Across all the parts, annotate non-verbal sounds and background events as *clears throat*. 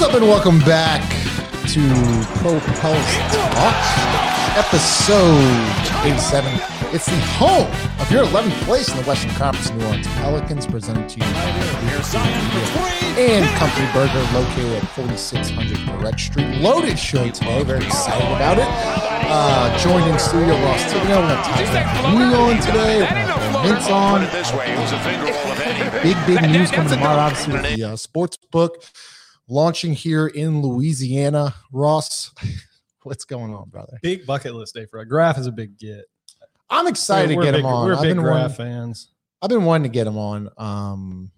What's up, and welcome back to Pro Pulse Talks, episode 87. It's the home of your 11th place in the Western Conference New Orleans Pelicans, presented to you by Science and Company Burger, located at 4600 Correct Street. Loaded show today. Very excited about it. Uh, joined in studio, Ross Tigano. We're going to talk about on today. We're going to have Mints on. Big, big news coming tomorrow, obviously, with the uh, sports book launching here in Louisiana. Ross, *laughs* what's going on, brother? Big bucket list day for a Graf is a big get. I'm excited We're- to get we're him on. We're I've big been, Graf wanting, fans. I've been wanting to get him on um,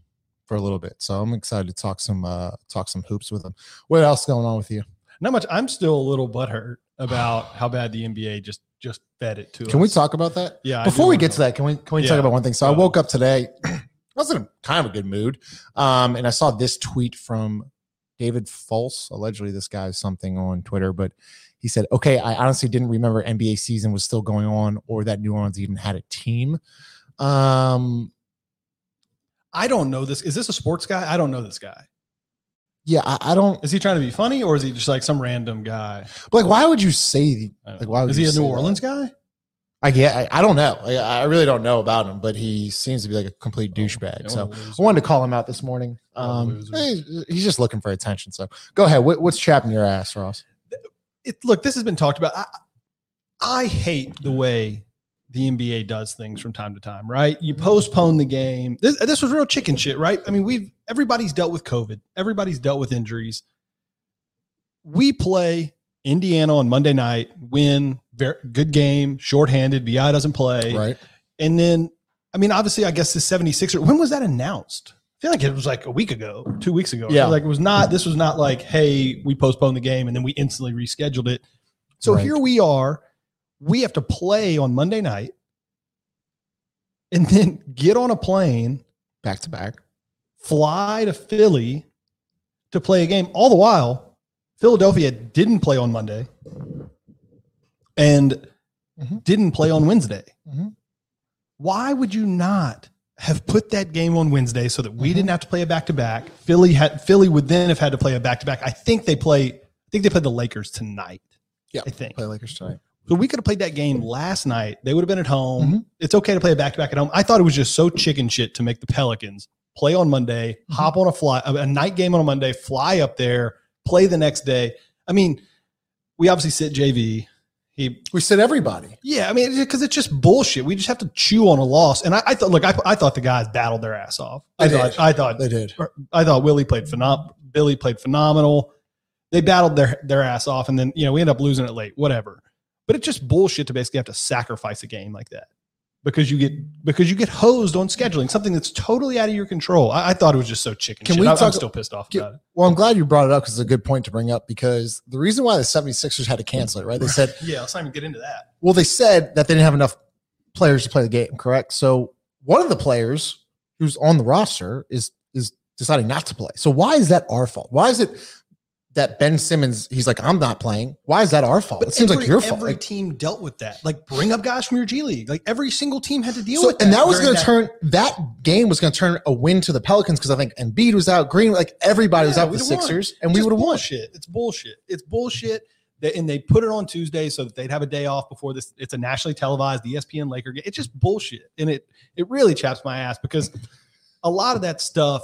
for a little bit, so I'm excited to talk some uh, talk some hoops with him. What else going on with you? Not much. I'm still a little butthurt about how bad the NBA just just fed it to us. Can we talk about that? Yeah. Before we get to that, can we can we Yeah. talk about one thing? So I woke up today. *clears throat* I was in kind of a good mood, um, and I saw this tweet from David False. Allegedly, this guy is something on Twitter, but he said, "Okay, I honestly didn't remember NBA season was still going on, or that New Orleans even had a team." Um, I don't know this. Is this a sports guy? I don't know this guy. yeah, I, I don't Is he trying to be funny or is he just like some random guy? like. Why would you say? Like, why would is he a New that? Orleans guy? I get. I, I don't know. I, I really don't know about him, but he seems to be like a complete douchebag. Yeah, So loser. I wanted to call him out this morning. Um, hey, he's just looking for attention. So go ahead. What, what's chapping your ass, Ross? it, look, this has been talked about. I, I hate the way the NBA does things from time to time, right? You postpone the game. This, this was real chicken shit, right? I mean, we've everybody's dealt with COVID, everybody's dealt with injuries. We play Indiana on Monday night, win, very good game, shorthanded. BI doesn't play, Right. and then I mean, obviously, I guess the 76er. When was that announced? I feel like it was like a week ago, two weeks ago. Yeah. like it was not. This was not like, hey, we postponed the game and then we instantly rescheduled it. So Right. here we are. We have to play on Monday night, and then get on a plane, Back to back. fly to Philly to play a game. All the while, Philadelphia didn't play on Monday and Mhm. didn't play on Wednesday. Mhm. Why would you not have put that game on Wednesday so that we Mhm. didn't have to play a back to back? Philly had Philly would then have had to play a back to back. I think they play. I think they played the Lakers tonight. Yeah. I think. Play Lakers tonight. So we could have played that game last night. They would have been at home. Mhm. It's okay to play a back to back at home. I thought it was just so chicken shit to make the Pelicans play on Monday, Mhm. hop on a fly, a a night game on a Monday, fly up there, play the next day. I mean, we obviously sit JV. He, We said everybody. yeah, I mean, because it's just bullshit. We just have to chew on a loss. And I, I thought, look, I, I thought the guys battled their ass off. I They thought. I thought They did. I thought Willie played phenom- Billy played phenomenal. They battled their their ass off, and then you know we end up losing it late. Whatever, but it's just bullshit to basically have to sacrifice a game like that because you get because you get hosed on scheduling something that's totally out of your control. I, I thought it was just so chicken. Can shit. we I, talk- still pissed off Get- about it. Well, I'm glad you brought it up because it's a good point to bring up because the reason why the 76ers had to cancel it, right? They said, *laughs* Yeah, let's not even get into that. well, they said that they didn't have enough players to play the game, correct? So one of the players who's on the roster is is deciding not to play. So why is that our fault? Why is it that Ben Simmons, he's like, I'm not playing. Why is that our fault? it seems like your fault. Every team dealt with that. Like bring up guys from your G League. Like every single team had to deal so, with that. and that was going to turn that game was going to turn a win to the Pelicans because I think Embiid was out, Green, like everybody was out with the have won. Sixers, and we would have won. bullshit. It's bullshit. It's bullshit. That, and they put it on Tuesday so that they'd have a day off before this. It's a nationally televised ESPN Laker game. It's just bullshit, and it it really chaps my ass because a lot of that stuff.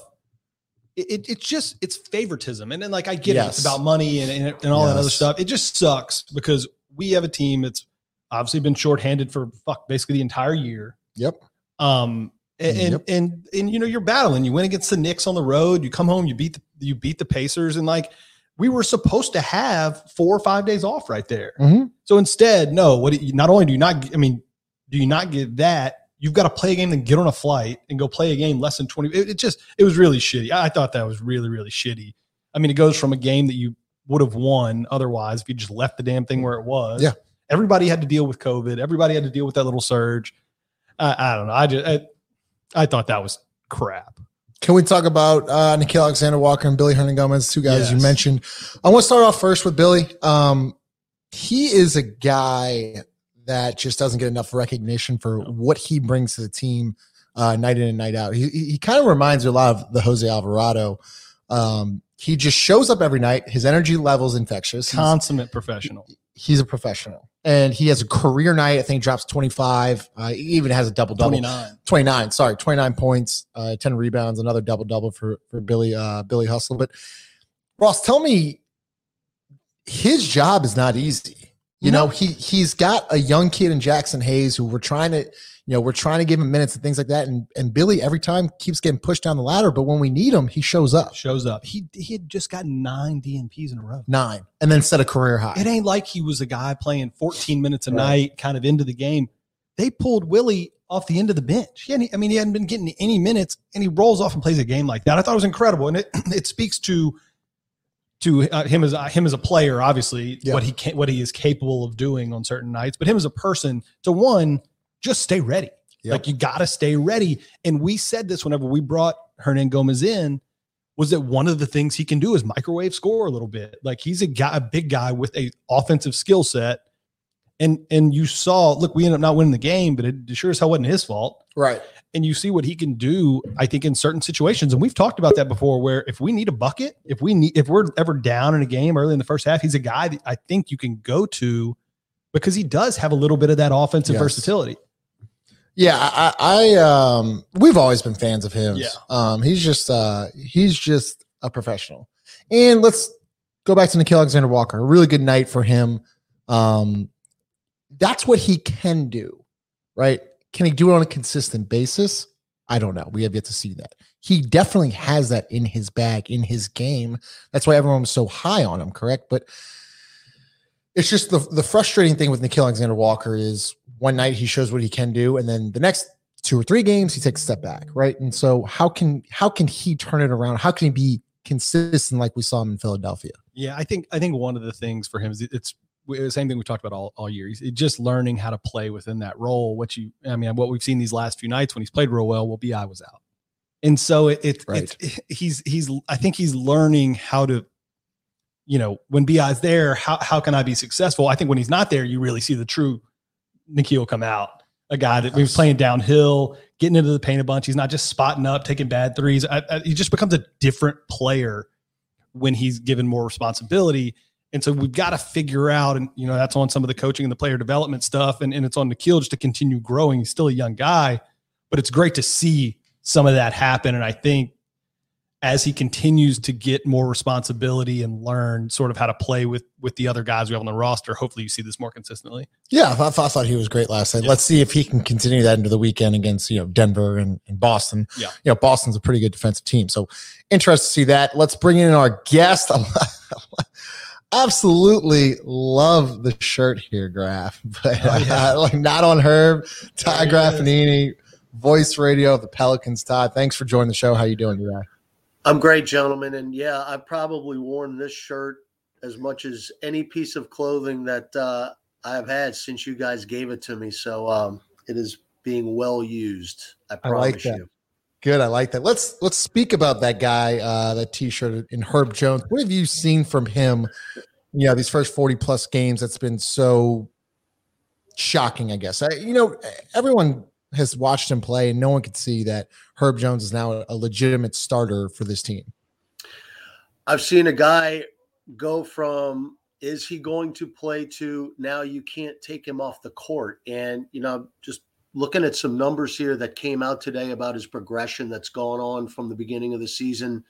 It, it- it's just it's favoritism, and then like I get it, it's about money and, and, and all that other stuff. It just sucks because we have a team that's obviously been shorthanded for fuck basically the entire year. Yep. Um, and, and, Yep. and and you know you're battling. You win against the Knicks on the road. You come home. You beat the, you beat the Pacers, and like we were supposed to have four or five days off right there. Mhm. So instead, no. What do you, not only do you not? I mean, do you not get that? You've got to play a game, then get on a flight and go play a game less than twenty. It, it just it was really shitty. I, thought that was really really shitty. I mean, it goes from a game that you would have won otherwise if you just left the damn thing where it was. Yeah. Everybody had to deal with COVID. Everybody had to deal with that little surge. I, I don't know. I just I, I thought that was crap. Can we talk about uh, Nickeil Alexander Walker and Billy Hernangomez, two guys you mentioned? I want to start off first with Billy. Um, he is a guy that just doesn't get enough recognition for what he brings to the team uh, night in and night out. He, he kind of reminds me a lot of the Jose Alvarado Um, he just shows up every night. His energy level's infectious. He's, Consummate professional. he's a professional, and he has a career night. I think drops twenty five. Uh, he even has a double double. 29. 29 sorry 29 points uh 10 rebounds another double double for for billy uh billy hustle but ross tell me his job is not easy you No. know mm-hmm. he he's got a young kid in jaxson hayes who we're trying to you know we're trying to give him minutes and things like that and and billy every time keeps getting pushed down the ladder but when we need him he shows up Shows up. He he had just got nine DNPs in a row. nine and then set a career high It ain't like he was a guy playing 14 minutes a Right. night, kind of into the game. They pulled Willie off the end of the bench. He hadn't, I mean, he hadn't been getting any minutes, and he rolls off and plays a game like that. I thought it was incredible, and it *clears throat* it speaks to to uh, him as a, him as a player, obviously Yeah. what he can what he is capable of doing on certain nights, but him as a person to one just stay ready. Yep. Like you got to stay ready. And we said this whenever we brought Hernangomez in was that one of the things he can do is microwave score a little bit. Like he's a guy, a big guy with a offensive skill set. And and you saw, look, we ended up not winning the game, but it sure as hell wasn't his fault. right And you see what he can do, I think, in certain situations. And we've talked about that before, where if we need a bucket, if we need, if we're ever down in a game early in the first half, he's a guy that I think you can go to because he does have a little bit of that offensive Yes. versatility. Yeah, I, I um we've always been fans of him. Yeah. Um he's just uh he's just a professional. And let's go back to Nickeil Alexander Walker. A really good night for him. Um that's what he can do, right? Can he do it on a consistent basis? I don't know. We have yet to see that. He definitely has that in his bag, in his game. That's why everyone was so high on him, correct? But it's just the the frustrating thing with Nickeil Alexander Walker is one night he shows what he can do, and then the next two or three games he takes a step back, right? And so how can how can he turn it around? How can he be consistent like we saw him in Philadelphia? Yeah, I think I think one of the things for him is it's the uh, same thing we talked about all, all year. He's just learning how to play within that role. What you, I mean, what we've seen these last few nights when he's played real well. Well, BI was out, and so it, it Right. it's he's he's I think he's learning how to, you know, when BI is there, how how can I be successful? I think when he's not there, you really see the true Nickeil come out. A guy that was playing downhill, getting into the paint a bunch. He's not just spotting up, taking bad threes. I, I, he just becomes a different player when he's given more responsibility. And so we've got to figure out, and you know, that's on some of the coaching and the player development stuff, and, and it's on Nickeil just to continue growing. He's still a young guy, but it's great to see some of that happen. And I think as he continues to get more responsibility and learn sort of how to play with with the other guys we have on the roster, hopefully you see this more consistently. Yeah, I thought, I thought he was great last night. Yeah. Let's see if he can continue that into the weekend against you know Denver and, and Boston. Yeah. you know Boston's a pretty good defensive team, so interested to see that. Let's bring in our guest. *laughs* Absolutely love the shirt here, Graf, *laughs* but Oh, yeah. uh, like not on Herb. Ty There he is. Voice radio of the Pelicans. Todd, thanks for joining the show. How you doing today? I'm great, gentlemen, and yeah, I've probably worn this shirt as much as any piece of clothing that uh, I've had since you guys gave it to me. So um, it is being well used. I I promise like that. you. Good, I like that. Let's let's speak about that guy, uh, that T-shirt in Herb Jones. What have you seen from him? You know, these first forty plus games. That's been so shocking. I guess I, you know everyone has watched him play, and no one could see that Herb Jones is now a legitimate starter for this team. I've seen a guy go from is he going to play to now you can't take him off the court. And, you know, just looking at some numbers here that came out today about his progression that's gone on from the beginning of the season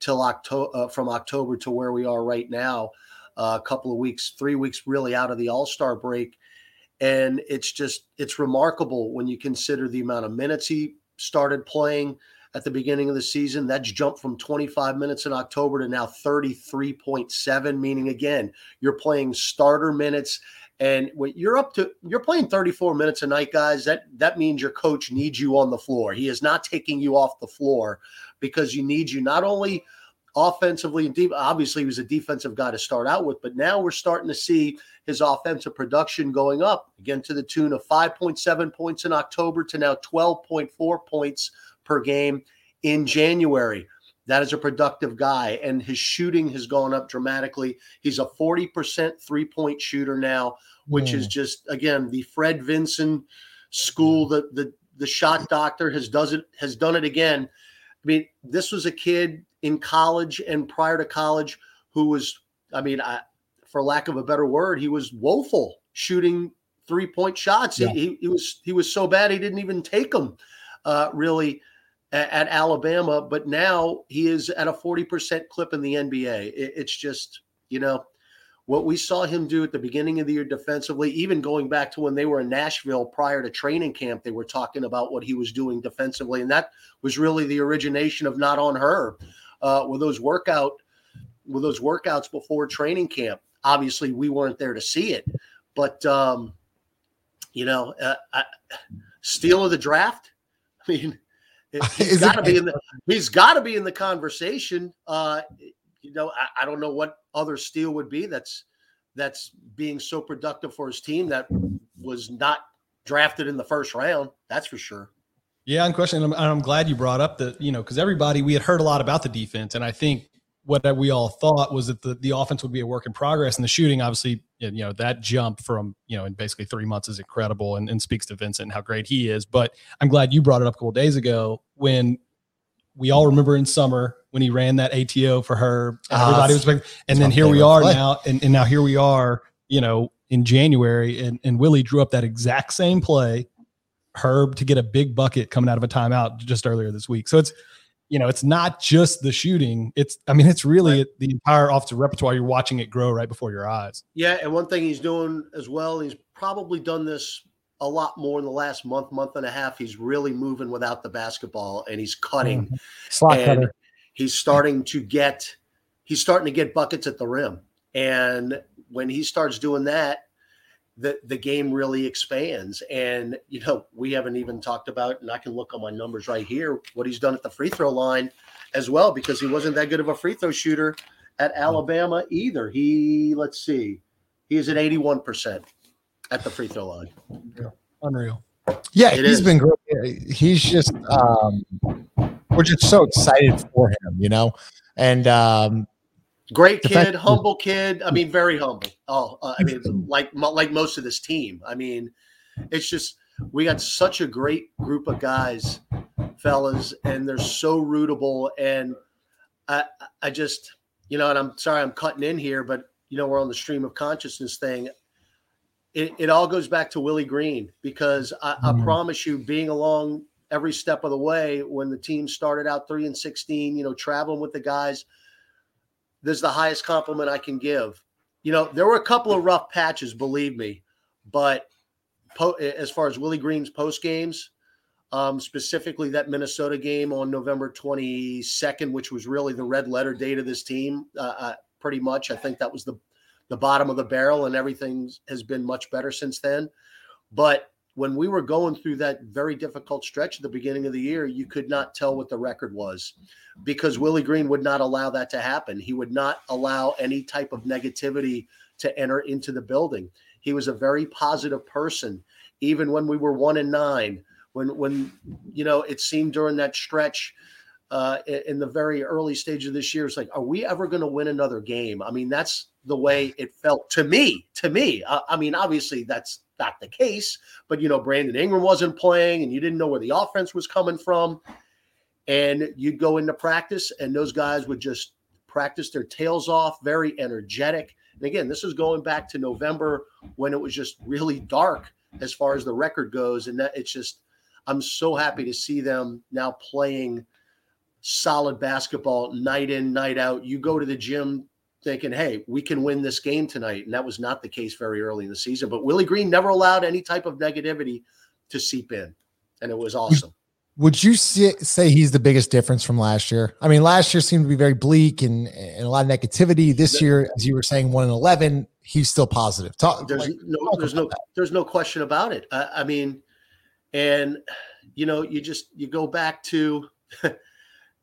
till October, uh, from October to where we are right now, uh, a couple of weeks, three weeks really out of the All Star break. And it's just, it's remarkable when you consider the amount of minutes he started playing at the beginning of the season. That's jumped from 25 minutes in October to now 33.7, meaning again, you're playing starter minutes. And when you're up to you're playing 34 minutes a night, guys, that that means your coach needs you on the floor. He is not taking you off the floor because you need you not only offensively and deep. Obviously, he was a defensive guy to start out with, but now we're starting to see his offensive production going up again to the tune of 5.7 points in October to now 12.4 points per game in January. That is a productive guy, and his shooting has gone up dramatically. He's a 40% three point shooter now, which is just again the Fred Vinson school. The the the shot doctor has does it has done it again. I mean, this was a kid in college and prior to college who was, I mean, I, for lack of a better word, he was woeful shooting three point shots. Yeah. He, he, was he was so bad he didn't even take them uh, really at, Alabama. But now he is at a forty percent clip in the NBA. It, it's just you know what we saw him do at the beginning of the year defensively, even going back to when they were in Nashville prior to training camp, they were talking about what he was doing defensively, and that was really the origination of not on her uh, with those workout with those workouts before training camp. Obviously, we weren't there to see it, but um, you know, uh, I, steal of the draft. *laughs* I mean, *laughs* he's got to be in the *laughs* he's got to be in the conversation. Uh, you know, I, I, don't know what other steal would be that's that's being so productive for his team that was not drafted in the first round. That's for sure. Yeah, unquestionably, I'm, I'm glad you brought up the you know because everybody we had heard a lot about the defense, and I think what we all thought was that the, the offense would be a work in progress. And the shooting obviously you know that jump from you know in basically three months is incredible and, and speaks to vinson and how great he is. But i'm glad you brought it up a couple days ago when we all remember in summer when he ran that ato for her. And uh, everybody was like and then here we are play. now and, and now here we are you know in january and, and willie drew up that exact same play herb to get a big bucket coming out of a timeout just earlier this week. So it's you know, it's not just the shooting. It's, I mean, it's really right. the entire offensive repertoire. You're watching it grow right before your eyes. Yeah. And one thing he's doing as well, he's probably done this a lot more in the last month, month and a half. He's really moving without the basketball and he's cutting. Mm-hmm. Slot and cutter. He's starting to get, he's starting to get buckets at the rim. And when he starts doing that, the the game really expands. And you know, we haven't even talked about, and I can look on my numbers right here, what he's done at the free throw line as well, because he wasn't that good of a free throw shooter at Alabama either. He let's see, he is at eighty one percent at the free throw line. Unreal. Yeah, it he's is. been great. He's just um, we're just so excited for him, you know. And um, Great kid, humble kid. I mean, very humble. Oh, uh, I mean, *laughs* like like most of this team. I mean, it's just we got such a great group of guys, fellas, and they're so rootable. And I, I just, you know, and I'm sorry I'm cutting in here, but you know, we're on the stream of consciousness thing. It, it all goes back to Willie Green because I, I mm. promise you, being along every step of the way when the team started out three and sixteen, you know, traveling with the guys this is the highest compliment I can give. You know, there were a couple of rough patches, believe me, but po- as far as Willie Green's post games, um, specifically that Minnesota game on November 22nd, which was really the red letter date of this team, uh, uh, pretty much. I think that was the the bottom of the barrel, and everything has been much better since then. But when we were going through that very difficult stretch at the beginning of the year, you could not tell what the record was because Willie Green would not allow that to happen. He would not allow any type of negativity to enter into the building. He was a very positive person, even when we were one and nine. When when you know it seemed during that stretch uh, in the very early stage of this year, it's like, are we ever going to win another game? I mean, that's the way it felt to me. To me, I mean, obviously that's not the case, but you know, Brandon Ingram wasn't playing, and you didn't know where the offense was coming from. And you'd go into practice and those guys would just practice their tails off very energetic. And again this is going back to november when it was just really dark as far as the record goes. And that it's just i'm so happy to see them now playing solid basketball night in night out. You go to the gym thinking hey we can win this game tonight and that was not the case very early in the season but willie green never allowed any type of negativity to seep in and it was awesome would you say he's the biggest difference from last year? I mean, last year seemed to be very bleak and, and a lot of negativity. This year, as you were saying, one and eleven, he's still positive. Talk, there's like, no, there's no, that. there's no question about it. I, I, mean, and you know, you just you go back to *laughs*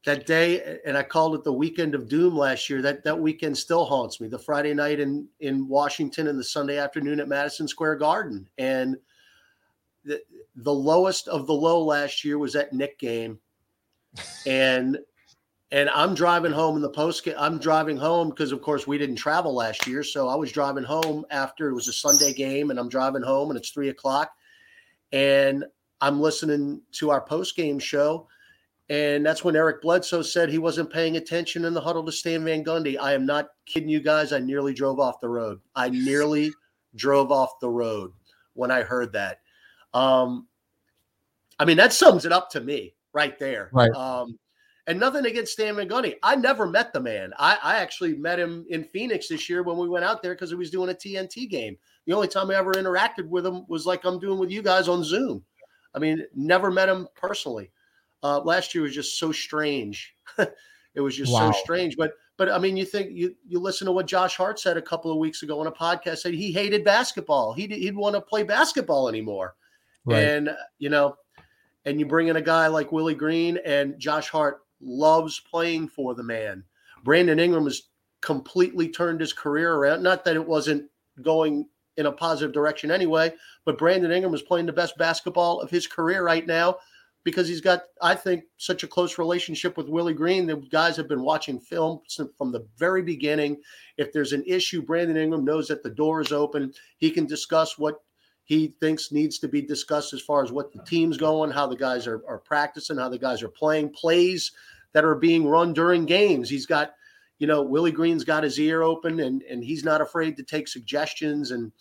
that day, and I called it the weekend of doom last year. That that weekend still haunts me. The Friday night in in Washington and the Sunday afternoon at Madison Square Garden, and the, the lowest of the low last year was that Knick game, and and I'm driving home in the post. Game. I'm driving home because, of course, we didn't travel last year, so I was driving home after it was a Sunday game, and I'm driving home, and it's three o'clock, and I'm listening to our post game show, And that's when Eric Bledsoe said he wasn't paying attention in the huddle to Stan Van Gundy. I am not kidding you guys. I nearly drove off the road. I nearly drove off the road when I heard that. Um, I mean, that sums it up to me right there. Right. Um, and nothing against Stan Van Gundy. I never met the man. I, I actually met him in Phoenix this year when we went out there because he was doing a TNT game. The only time I ever interacted with him was like I'm doing with you guys on Zoom. I mean, never met him personally. Uh, last year was just so strange. *laughs* it was just wow. so strange. But but I mean, you think you you listen to what Josh Hart said a couple of weeks ago on a podcast. Said he hated basketball. He he'd want to play basketball anymore. Right. And you know, and you bring in a guy like Willie Green and Josh Hart loves playing for the man. Brandon Ingram has completely turned his career around. Not that it wasn't going in a positive direction anyway, but Brandon Ingram is playing the best basketball of his career right now because he's got, I think, such a close relationship with Willie Green. The guys have been watching film from the very beginning. If there's an issue, Brandon Ingram knows that the door is open. He can discuss what he thinks needs to be discussed as far as what the team's going, how the guys are, are practicing, how the guys are playing, plays that are being run during games. He's got, you know, Willie Green's got his ear open and and he's not afraid to take suggestions. And,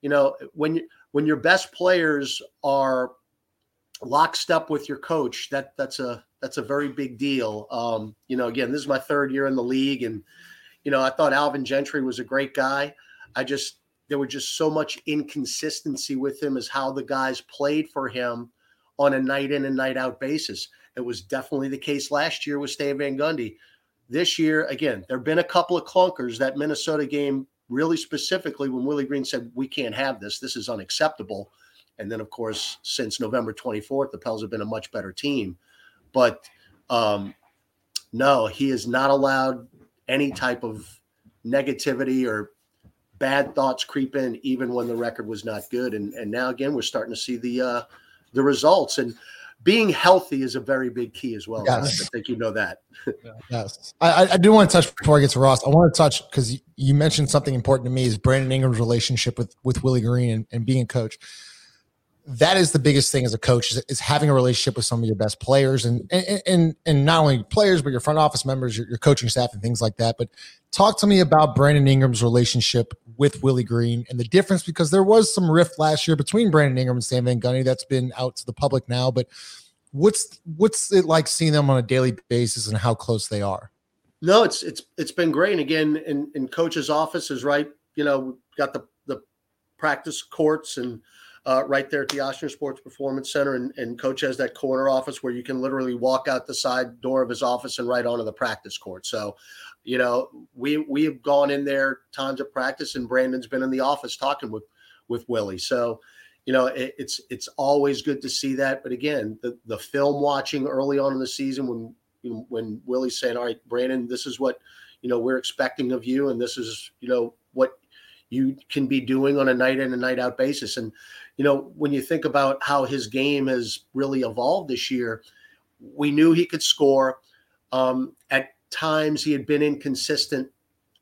you know, when when your best players are lockstep with your coach, that that's a that's a very big deal. Um, you know, again, this is my third year in the league, and you know, I thought Alvin Gentry was a great guy. I just there was just so much inconsistency with him as how the guys played for him on a night in and night out basis. It was definitely the case last year with Stan Van Gundy. This year, again, there have been a couple of clunkers. That Minnesota game, really specifically, when Willie Green said, We can't have this, this is unacceptable. And then, of course, since November 24th, the Pels have been a much better team. But um, no, he is not allowed any type of negativity or bad thoughts creep in, even when the record was not good. And and now again, we're starting to see the uh, the results. And being healthy is a very big key as well. Yes. I think you know that. *laughs* yes. I, I do want to touch before I get to Ross. I want to touch because you mentioned something important to me is Brandon Ingram's relationship with with Willie Green and, and being a coach that is the biggest thing as a coach is, is, having a relationship with some of your best players and and and, and not only players but your front office members your, your, coaching staff and things like that. But talk to me about brandon ingram's relationship with willie green and the difference because there was some rift last year between brandon ingram and stan van gundy that's been out to the public now. But what's what's it like seeing them on a daily basis and how close they are? No it's it's it's been great. And again in in coach's office is right you know got the the practice courts and uh, right there at the Ochsner Sports Performance Center. And, and coach has that corner office where you can literally walk out the side door of his office and right onto the practice court. So, you know, we we have gone in there times of practice, and Brandon's been in the office talking with with Willie. So, you know, it, it's it's always good to see that. But again, the the film watching early on in the season when when Willie's saying, "All right, Brandon, this is what you know we're expecting of you, and this is you know what you can be doing on a night in and night out basis." And you know, when you think about how his game has really evolved this year, we knew he could score. Um, at times, he had been inconsistent,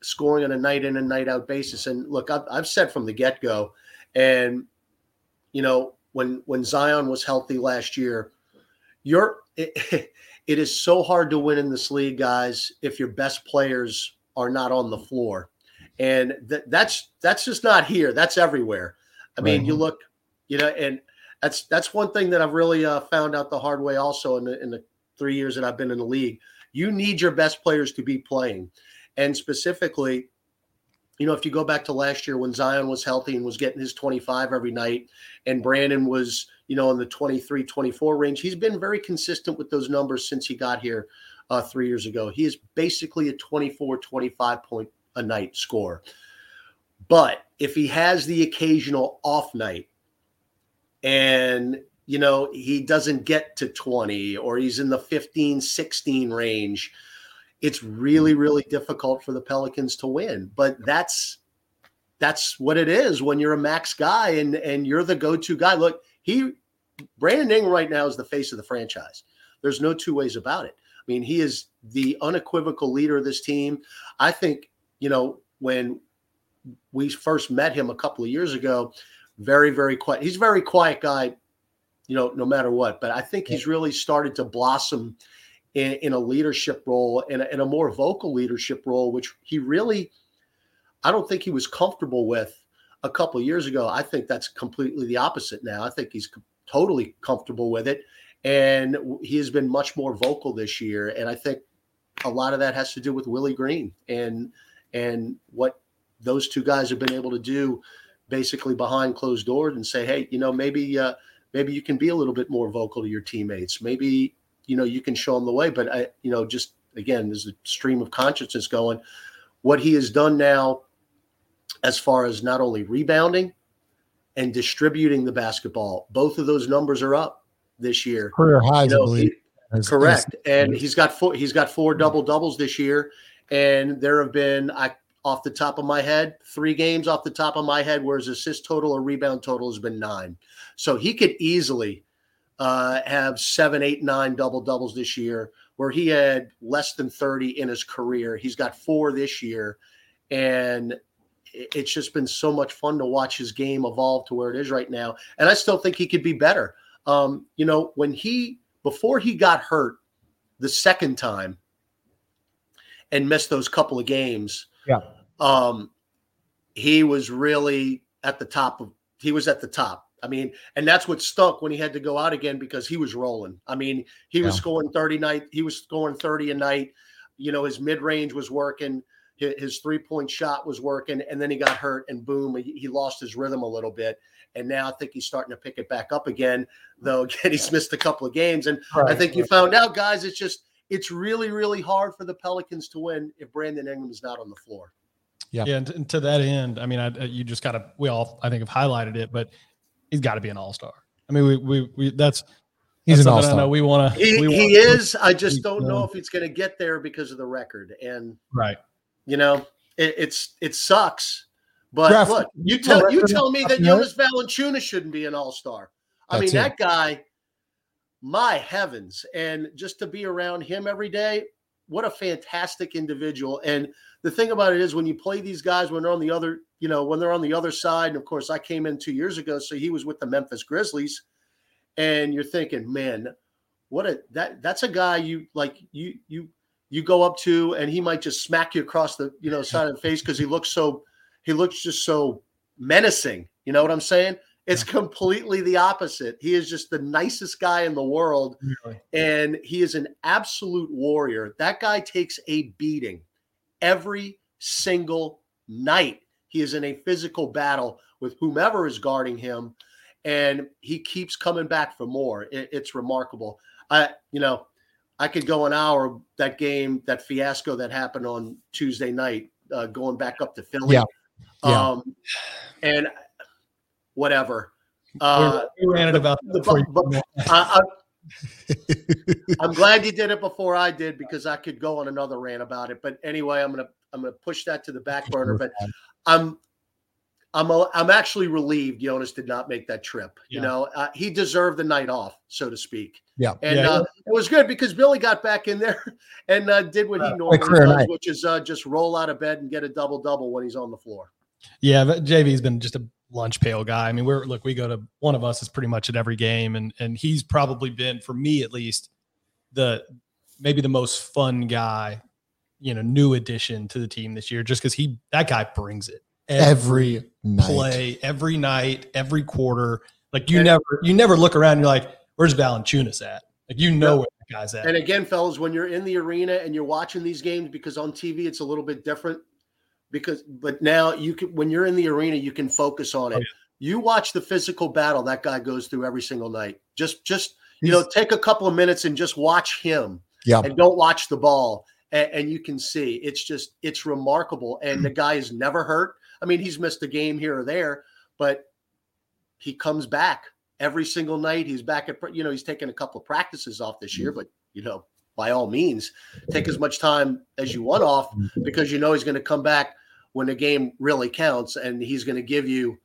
scoring on a night in and night out basis. And look, I've, I've said from the get go, and you know, when when Zion was healthy last year, you're *laughs* it, it is so hard to win in this league, guys, if your best players are not on the floor. And th- that's that's just not here. That's everywhere. I mean, right. you look you know, and that's that's one thing that I've really uh, found out the hard way. Also, in the in the three years that I've been in the league, you need your best players to be playing, and specifically, you know, if you go back to last year when Zion was healthy and was getting his 25 every night, and Brandon was, you know, in the 23, 24 range, he's been very consistent with those numbers since he got here uh, three years ago. He is basically a 24, 25 point a night score. But if he has the occasional off night, and you know he doesn't get to 20 or he's in the 15 16 range it's really mm-hmm. really difficult for the pelicans to win. But that's that's what it is when you're a max guy and and you're the go-to guy. Look he brandon ingram right now is the face of the franchise. There's no two ways about it. I mean he is the unequivocal leader of this team. I think you know when we first met him a couple of years ago very, very quiet. He's a very quiet guy, you know, no matter what. But I think he's really started to blossom in, in a leadership role and in, in a more vocal leadership role, which he really, I don't think he was comfortable with a couple of years ago. I think that's completely the opposite now. I think he's totally comfortable with it. And he has been much more vocal this year. And I think a lot of that has to do with Willie Green and and what those two guys have been able to do basically behind closed doors and say, hey, you know, maybe uh, maybe you can be a little bit more vocal to your teammates. Maybe you know you can show them the way. But I, you know, just again, there's a stream of consciousness going. What he has done now, as far as not only rebounding and distributing the basketball, both of those numbers are up this year. Career highs, you know, I believe. He, correct, and he's got four. He's got four double doubles this year, and there have been I off the top of my head, three games off the top of my head where his assist total or rebound total has been nine. So he could easily uh, have seven, eight, nine double doubles this year, where he had less than 30 in his career. He's got four this year. And it's just been so much fun to watch his game evolve to where it is right now. And I still think he could be better. Um, you know, when he, before he got hurt the second time and missed those couple of games, yeah um, he was really at the top of he was at the top. I mean, and that's what stuck when he had to go out again because he was rolling. I mean, he was scoring 30 night, he was scoring 30 a night. You know, his mid-range was working, his three-point shot was working, and then he got hurt and boom, he, he lost his rhythm a little bit. And now I think he's starting to pick it back up again, though again he's missed a couple of games. And right. I think you found out, guys, it's just it's really, really hard for the Pelicans to win if Brandon Ingram is not on the floor. Yeah. Yeah. And, and to that end, I mean, I, you just got to, we all, I think, have highlighted it, but he's got to be an all star. I mean, we, we, we, that's, he's that's an all star. I we want to, he, he is. I just don't know if he's going to get there because of the record. And, right. You know, it, it's, it sucks. But Draft, look, you tell, you tell me that Jonas Valanciunas shouldn't be an all star. I mean, that guy, my heavens. And just to be around him every day, what a fantastic individual. And, the thing about it is when you play these guys when they're on the other, you know, when they're on the other side, and of course I came in two years ago, so he was with the Memphis Grizzlies, and you're thinking, man, what a that that's a guy you like you you you go up to and he might just smack you across the you know side of the face because he looks so he looks just so menacing. You know what I'm saying? It's completely the opposite. He is just the nicest guy in the world. Really? And he is an absolute warrior. That guy takes a beating every single night. He is in a physical battle with whomever is guarding him, and he keeps coming back for more. It, it's remarkable. I, you know, I could go an hour that game, that fiasco that happened on Tuesday night, uh, going back up to Philly. Yeah. yeah. Um, and whatever. Uh, we ran it about the, the, I, *laughs* I'm glad you did it before I did because I could go on another rant about it. But anyway, I'm gonna I'm gonna push that to the back burner. But I'm I'm a, I'm actually relieved Jonas did not make that trip. Yeah. You know, uh, he deserved the night off, so to speak. Yeah, and yeah, uh, it was good because Billy got back in there *laughs* and uh, did what he normally does, night. which is uh, just roll out of bed and get a double double when he's on the floor. Yeah, JV's been just a lunch pail guy. I mean, we're look, we go to one of us is pretty much at every game, and and he's probably been for me at least the maybe the most fun guy, you know, new addition to the team this year, just because he that guy brings it every, every play, night. every night, every quarter. Like you and never you never look around and you're like, where's Valanciunas at? Like you know yeah. where the guy's at. And again, fellas, when you're in the arena and you're watching these games, because on TV it's a little bit different because but now you can when you're in the arena you can focus on it. Oh, yeah. You watch the physical battle that guy goes through every single night. Just just you know take a couple of minutes and just watch him. Yeah. And don't watch the ball and, and you can see it's just it's remarkable and the mm. guy is never hurt. I mean, he's missed a game here or there, but he comes back every single night. He's back at you know, he's taken a couple of practices off this year, mm. but you know, by all means, take as much time as you want off mm-hmm. because you know he's going to come back when the game really counts and he's going to give you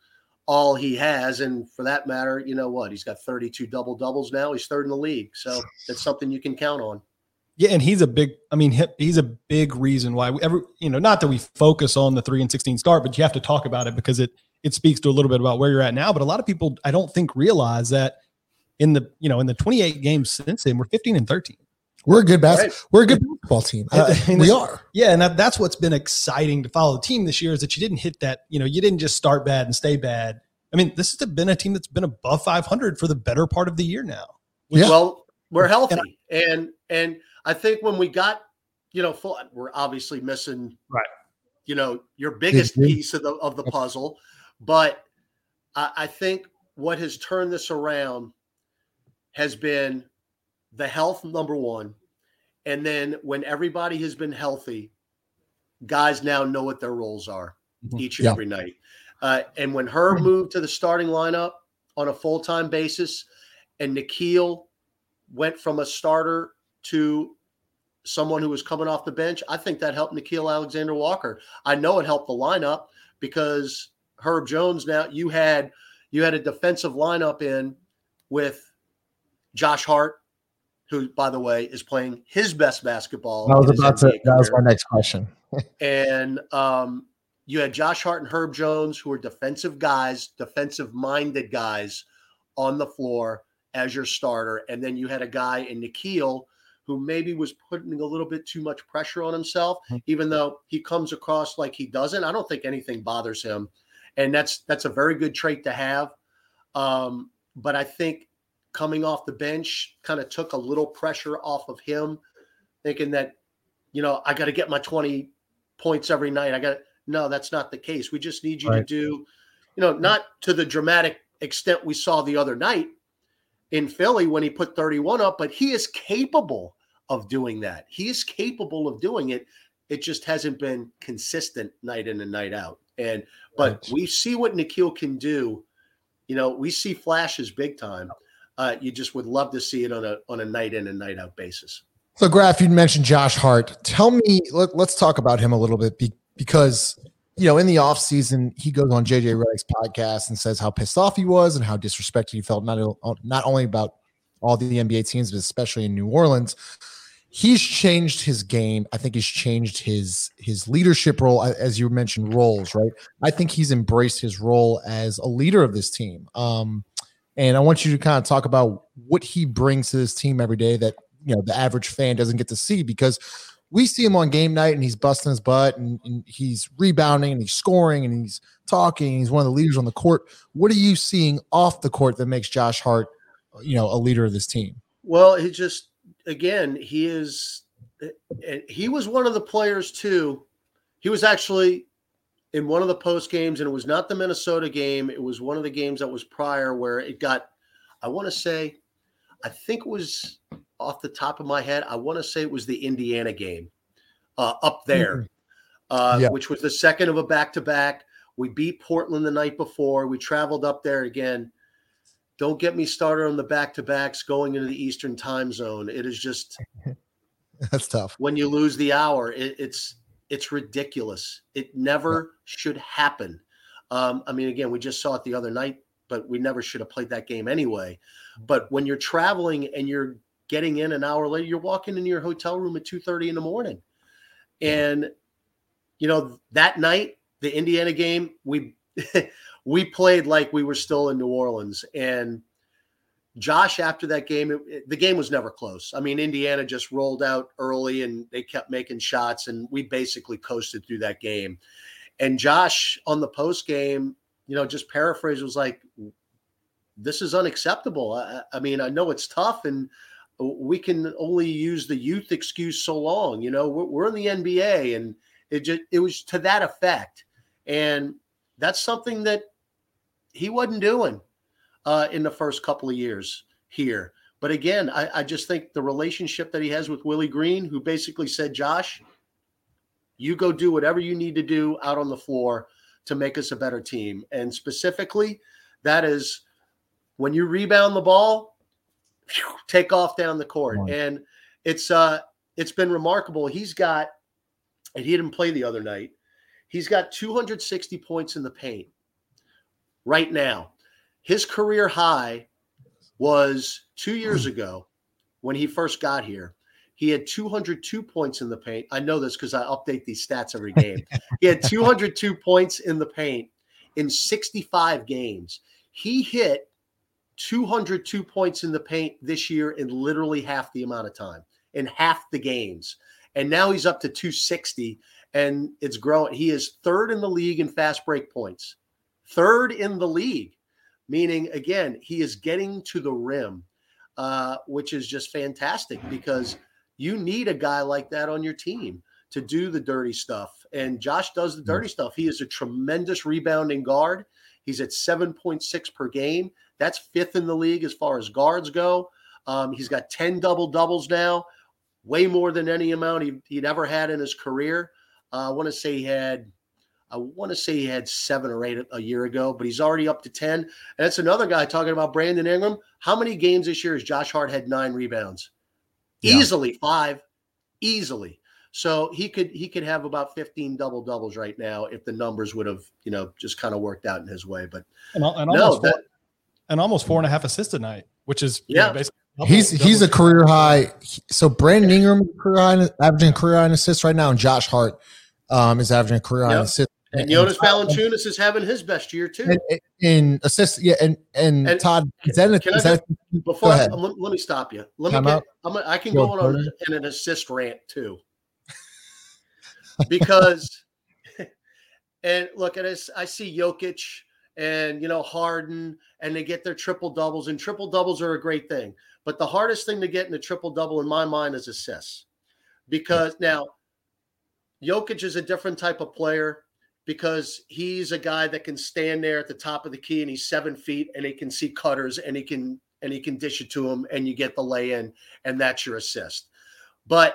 all he has. And for that matter, you know what? He's got 32 double doubles now. He's third in the league. So that's something you can count on. Yeah, and he's a big. I mean, he's a big reason why we ever. You know, not that we focus on the three and sixteen start, but you have to talk about it because it it speaks to a little bit about where you're at now. But a lot of people, I don't think, realize that in the you know in the 28 games since then, we're 15 and 13. We're a good bas- right. We're a good basketball team. Uh, we are. Yeah, and that, that's what's been exciting to follow the team this year is that you didn't hit that. You know, you didn't just start bad and stay bad. I mean, this has been a team that's been above 500 for the better part of the year now. Yeah. Well, we're healthy, and, and and I think when we got, you know, full, we're obviously missing, right? You know, your biggest piece of the of the puzzle, but I, I think what has turned this around has been the health number one, and then when everybody has been healthy, guys now know what their roles are mm-hmm. each and yeah. every night. Uh, and when Herb moved to the starting lineup on a full time basis, and Nickeil went from a starter to someone who was coming off the bench, I think that helped Nickeil Alexander Walker. I know it helped the lineup because Herb Jones now you had you had a defensive lineup in with Josh Hart, who by the way is playing his best basketball. I was about to that was my next question. *laughs* and um, you had Josh Hart and Herb Jones, who are defensive guys, defensive minded guys on the floor as your starter. And then you had a guy in Nickeil who maybe was putting a little bit too much pressure on himself, hmm. even though he comes across like he doesn't. I don't think anything bothers him. And that's that's a very good trait to have. Um, but I think coming off the bench kind of took a little pressure off of him, thinking that, you know, I got to get my 20 points every night. I got no, that's not the case. We just need you right. to do, you know, not to the dramatic extent we saw the other night, in Philly when he put 31 up, but he is capable of doing that. He is capable of doing it. It just hasn't been consistent night in and night out. And but right. we see what Nickeil can do. You know, we see flashes big time. Uh, you just would love to see it on a on a night in and night out basis. So, Graf, you mentioned Josh Hart. Tell me, let, us talk about him a little bit be, because you know, in the off season, he goes on JJ Redick's podcast and says how pissed off he was and how disrespected he felt not not only about all the NBA teams, but especially in New Orleans. He's changed his game. I think he's changed his his leadership role, as you mentioned, roles. Right. I think he's embraced his role as a leader of this team. Um, and I want you to kind of talk about what he brings to this team every day that you know the average fan doesn't get to see because we see him on game night and he's busting his butt and, and, he's rebounding and he's scoring and he's talking. he's one of the leaders on the court. What are you seeing off the court that makes Josh Hart, you know, a leader of this team? Well, he just again, he is eh, eh, he was one of the players too. He was actually in one of the post games, and it was not the Minnesota game. It was one of the games that was prior where it got, I want to say, I think it was off the top of my head, I want to say it was the Indiana game uh, up there, mm-hmm. uh, yeah. which was the second of a back to back. We beat Portland the night before. We traveled up there again. Don't get me started on the back to backs going into the Eastern time zone. It is just *laughs* that's tough. When you lose the hour, it, it's it's ridiculous. It never should happen. Um, I mean, again, we just saw it the other night, but we never should have played that game anyway. But when you're traveling and you're getting in an hour later, you're walking into your hotel room at 2:30 in the morning. And you know, that night, the Indiana game, we *laughs* we played like we were still in New Orleans. And Josh, after that game, it, it, the game was never close. I mean, Indiana just rolled out early and they kept making shots, and we basically coasted through that game. And Josh on the post game, you know, just paraphrase was like, "This is unacceptable." I, I mean, I know it's tough, and we can only use the youth excuse so long. You know, we're, we're in the NBA, and it just it was to that effect, and that's something that he wasn't doing uh, in the first couple of years here. But again, I, I just think the relationship that he has with Willie Green, who basically said, "Josh, you go do whatever you need to do out on the floor to make us a better team," and specifically, that is when you rebound the ball take off down the court. And it's uh it's been remarkable. He's got and he didn't play the other night. He's got 260 points in the paint right now. His career high was two years hmm. ago when he first got here. He had 202 points in the paint. I know this because I update these stats every *laughs* game. he had 202 points in the paint in 65 games. He hit 202 points in the paint this year in literally half the amount of time. in half the games. And now he's up to 260 and it's growing. He is third in the league in fast break points. Third in the league, meaning again, he is getting to the rim, uh, which is just fantastic because you need a guy like that on your team to do the dirty stuff. And Josh does the dirty stuff. He is a tremendous rebounding guard. He's at 7.6 per game. That's fifth in the league as far as guards go. Um, he's got 10 double doubles now, way more than any amount he, would ever had in his career. Uh, I want to say he had, I want to say he had seven or eight a year ago, but he's already up to 10. And that's another guy talking about Brandon Ingram. How many games this year has Josh Hart had nine rebounds? Yeah. Easily five, easily. So he could he could have about 15 double doubles right now if the numbers would have you know just kind of worked out in his way. But and, and no, almost that, four, and almost four and a half assists a night, which is yeah. know, basically he's he's a career high. So Brandon Ingram is career high, averaging career high in assists right now, and Josh Hart um, is averaging a career high yep. assists. And, and Jonas Valanciunas is having his best year too. In assists, yeah, and and, and Todd, is that, a, is that before I, let, let, me stop you. Let me get. I'm, I can go, go on in an assist rant too because *laughs* and look at this. I see Jokic and you know Harden, and they get their triple doubles, and triple doubles are a great thing. But the hardest thing to get in a triple double, in my mind, is assists, because now Jokic is a different type of player because he's a guy that can stand there at the top of the key and he's seven feet and he can see cutters and he can and he can dish it to him and you get the lay in and that's your assist. But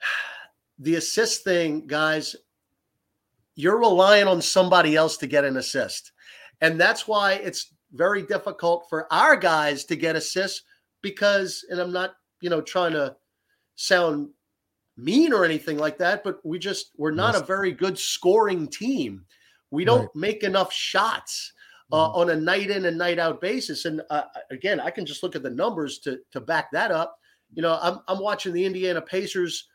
*sighs* the assist thing, guys, you're relying on somebody else to get an assist. And that's why it's very difficult for our guys to get assists because, and I'm not, you know, trying to sound mean or anything like that, but we just, we're not yes. a very good scoring team. We don't right. make enough shots. Uh, mm-hmm. on a night in and night out basis, and uh, again, I can just look at the numbers to to back that up. You know, I'm I'm watching the Indiana Pacers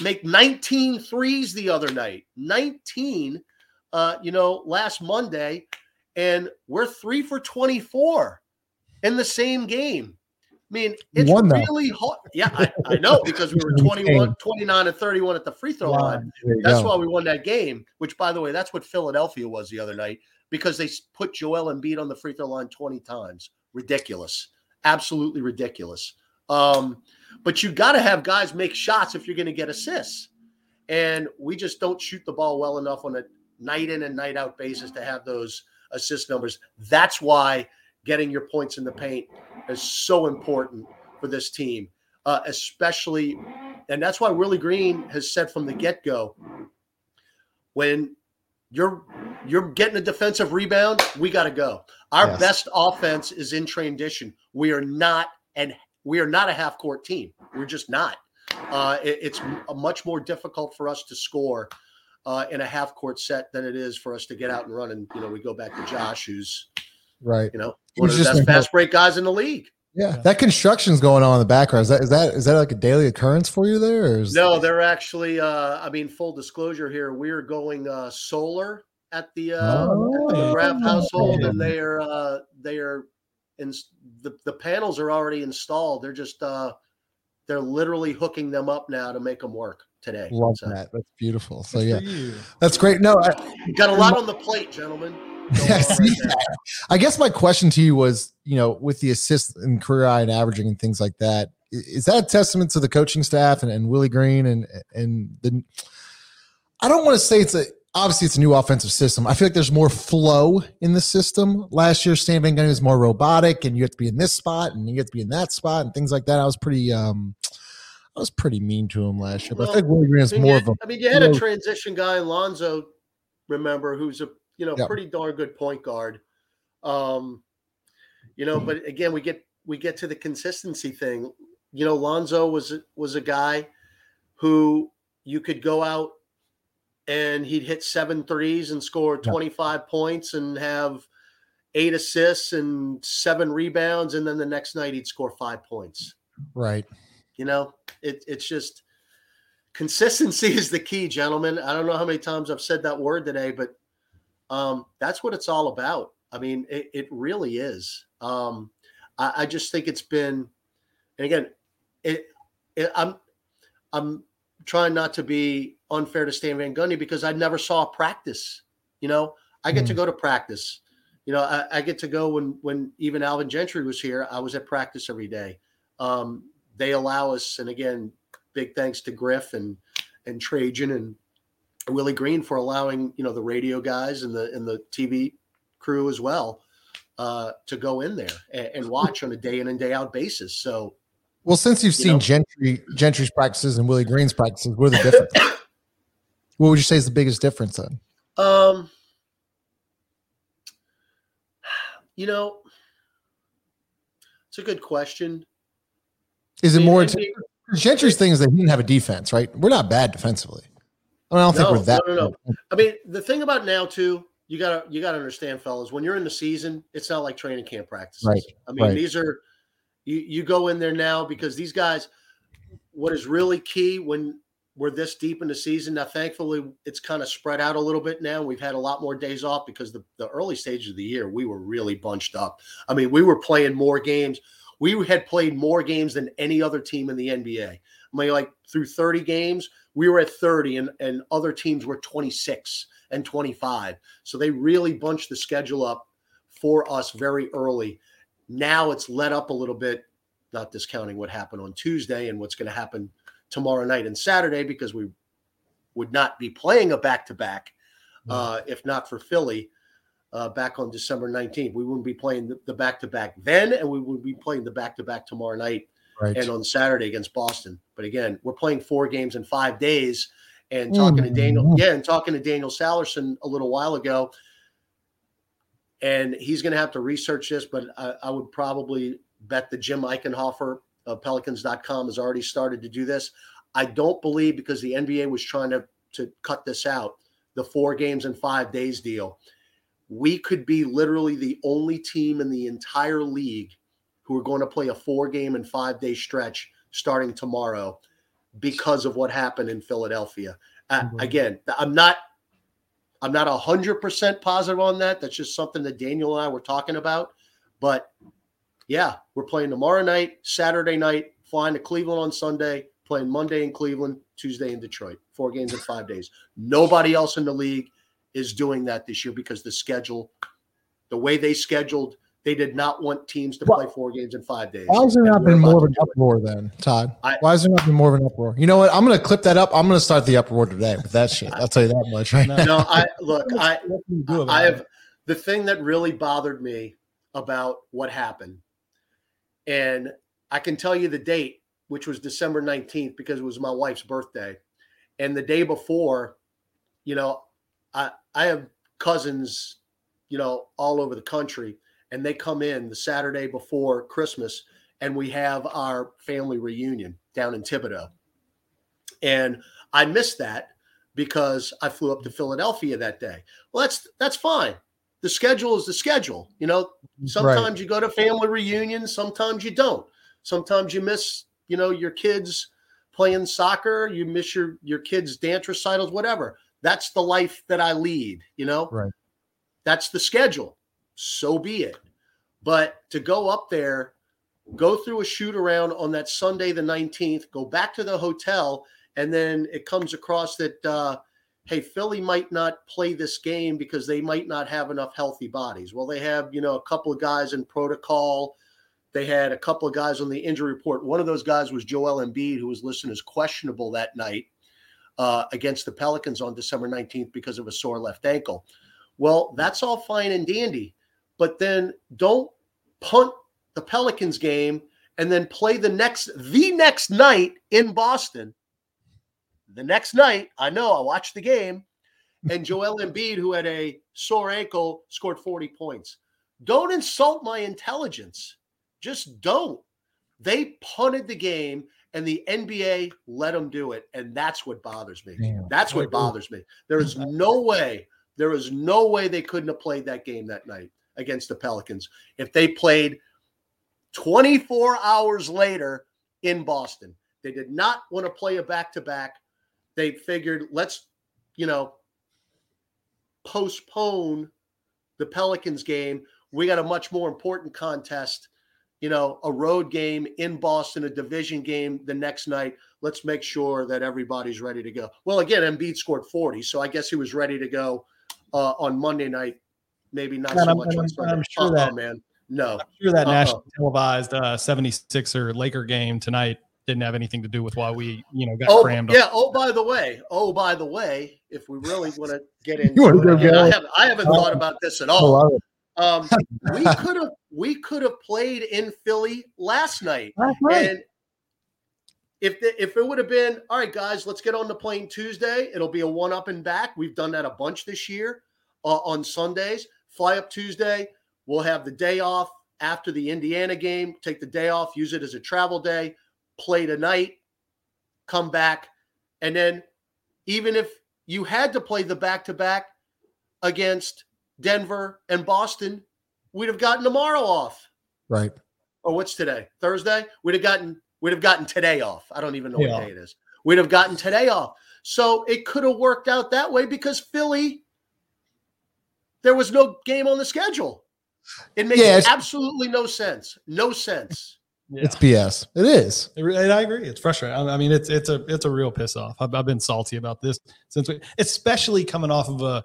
make 19 threes the other night. 19, uh, you know, last Monday, and we're three for 24 in the same game. I mean, it's really hard. Yeah, I, I, know because we were *laughs* 21, 29 and 31 at the free throw line. That's go. why we won that game, which, by the way, that's what Philadelphia was the other night because they put Joel Embiid on the free throw line 20 times. Ridiculous. Absolutely ridiculous. Um, but you got to have guys make shots if you're going to get assists. And we just don't shoot the ball well enough on a night in and night out basis to have those assist numbers. That's why getting your points in the paint is so important for this team, uh, especially. And that's why Willie Green has said from the get go when you're you're getting a defensive rebound, we got to go. Our yes. best offense is in transition. We are not and we are not a half court team. We're just not. Uh, it, it's much more difficult for us to score uh, in a half court set than it is for us to get out and run. And you know, we go back to Josh, who's right. You know, one of the best fast break guys in the league. Yeah, that construction's going on in the background. Is that is that is that like a daily occurrence for you there? no, they're actually. Uh, I mean, full disclosure here, we're going uh, solar at the, uh, oh, at the Graf household, and they are uh, they are and the, the panels are already installed. They're just uh, they're literally hooking them up now to make them work today. Love so. that. That's beautiful. So yeah, that's great. No, I, got a lot on the plate, gentlemen. Yeah, *laughs* I guess my question to you was, you know, with the assist and career high and averaging and things like that, is that a testament to the coaching staff and, and Willie Green and and the? I don't want to say it's a obviously it's a new offensive system. I feel like there's more flow in the system. Last year, Stan Van Gundy was more robotic, and you have to be in this spot and you have to be in that spot and things like that. I was pretty, um, I was pretty mean to him last year. But well, I think Willie Green is more had, of a. I mean, you had a transition guy, Lonzo. Remember, who's a you know pretty darn good point guard. Um, you know, but again, we get we get to the consistency thing. You know, Lonzo was was a guy who you could go out and he'd hit seven threes and score 25 yeah. points and have eight assists and seven rebounds. And then the next night he'd score five points. Right. You know, it, it's just consistency *laughs* is the key, gentlemen. I don't know how many times I've said that word today, but um, that's what it's all about. I mean, it, it really is. Um, I, I just think it's been, and again, it, it I'm I'm trying not to be unfair to Stan Van Gundy because I never saw practice. You know, I get mm. to go to practice. You know, I, I, get to go when when even Alvin Gentry was here. I was at practice every day. Um, they allow us, and again, big thanks to Griff and and Trajan and Willie Green for allowing you know the radio guys and the and the TV crew as well uh, to go in there and, and *laughs* watch on a day in and day out basis. So well, since you've you seen know? Gentry Gentry's practices and Willie Green's practices, what are the difference? *coughs* what would you say is the biggest difference then? Um, you know, it's a good question. Is it more? Gentry's thing is that he didn't have a defense, right? We're not bad defensively. I, don't no, think we're that. No, no, no. I mean, the thing about now too, you gotta you gotta understand, fellas. When you're in the season, it's not like training camp practices. Right. I mean, right. these are you you go in there now because these guys. What is really key when we're this deep in the season now? Thankfully, it's kind of spread out a little bit now. We've had a lot more days off because the the early stages of the year we were really bunched up. I mean, we were playing more games. We had played more games than any other team in the NBA. I mean, like through 30 games, we were at 30 and, and other teams were 26 and 25. So they really bunched the schedule up for us very early. Now it's let up a little bit, not discounting what happened on Tuesday and what's going to happen tomorrow night and Saturday because we would not be playing a back to back if not for Philly uh, back on December 19th. We wouldn't be playing the back to back then, and we would be playing the back to back tomorrow night right. and on Saturday against Boston. But again, we're playing four games in five days. And talking mm-hmm. to Daniel, yeah, and talking to Daniel Sallerson a little while ago, and he's going to have to research this, but I, I, would probably bet the Jim Eichenhofer of Pelicans.com has already started to do this. I don't believe because the NBA was trying to to cut this out, the four games in five days deal. We could be literally the only team in the entire league who are going to play a four game and five day stretch starting tomorrow because of what happened in Philadelphia. Uh, mm-hmm. Again, I'm not I'm not 100% positive on that. That's just something that Daniel and I were talking about. But yeah, we're playing tomorrow night, Saturday night, flying to Cleveland on Sunday, playing Monday in Cleveland, Tuesday in Detroit. Four games in five days. Nobody else in the league is doing that this year because the schedule, the way they scheduled they did not want teams to play four games in five days. Why has there not been more of an uproar then, Todd? I, Why has there not been more of an uproar? You know what? I'm going to clip that up. I'm going to start the uproar today with that shit. I'll tell you that much right now. No, I look. I I have the thing that really bothered me about what happened, and I can tell you the date, which was December 19th, because it was my wife's birthday, and the day before, you know, I I have cousins, you know, all over the country and they come in the Saturday before Christmas, and we have our family reunion down in Thibodaux. And I missed that because I flew up to Philadelphia that day. Well, that's that's fine. The schedule is the schedule. You know, sometimes right. you go to family reunions, sometimes you don't. Sometimes you miss, you know, your kids playing soccer, you miss your your kids' dance recitals, whatever. That's the life that I lead, you know? Right. That's the schedule so be it. But to go up there, go through a shoot around on that Sunday, the 19th, go back to the hotel, and then it comes across that, uh, hey, Philly might not play this game because they might not have enough healthy bodies. Well, they have, you know, a couple of guys in protocol. They had a couple of guys on the injury report. One of those guys was Joel Embiid, who was listed as questionable that night uh, against the Pelicans on December 19th because of a sore left ankle. Well, that's all fine and dandy but then don't punt the Pelicans game and then play the next the next night in Boston. The next night, I know I watched the game, and Joel Embiid, who had a sore ankle, scored 40 points. Don't insult my intelligence. Just don't. They punted the game, and the NBA let them do it, and that's what bothers me. Damn. That's what bothers me. There is no way. There is no way they couldn't have played that game that night against the Pelicans if they played 24 hours later in Boston. They did not want to play a back to back. They figured, let's, you know, postpone the Pelicans game. We got a much more important contest you know, a road game in Boston, a division game the next night. Let's make sure that everybody's ready to go. Well, again, Embiid scored 40, so I guess he was ready to go uh, on Monday night. Maybe not Man, so I'm- much I'm- on I'm sure that- man. No. I'm sure that Uh-uh. national televised uh, 76er Laker game tonight didn't have anything to do with why we, you know, got Oh, crammed. yeah. Oh, by the way. Oh, by the way, if we really want to get into *laughs* You wanna go it, go? I haven't, I haven't thought about this at all. Um, *laughs* we could have we could have played in Philly last night, right. and if the, if it would have been all right, guys, let's get on the plane Tuesday. It'll be a one up and back. We've done that a bunch this year uh, on Sundays. Fly up Tuesday. We'll have the day off after the Indiana game. Take the day off. Use it as a travel day. Play tonight. Come back, and then even if you had to play the back to back against Denver and Boston, we'd have gotten tomorrow off. Right. Or what's today? Thursday? We'd have gotten we'd have gotten today off. I don't even know Yeah. what day it is. We'd have gotten today off. So it could have worked out that way because Philly, there was no game on the schedule. It makes Yeah, absolutely no sense. No sense. Yeah. It's BS. It is. It re- And I agree. It's frustrating. I I mean, it's it's a it's a real piss off. I've, I've been salty about this since we, especially coming off of a,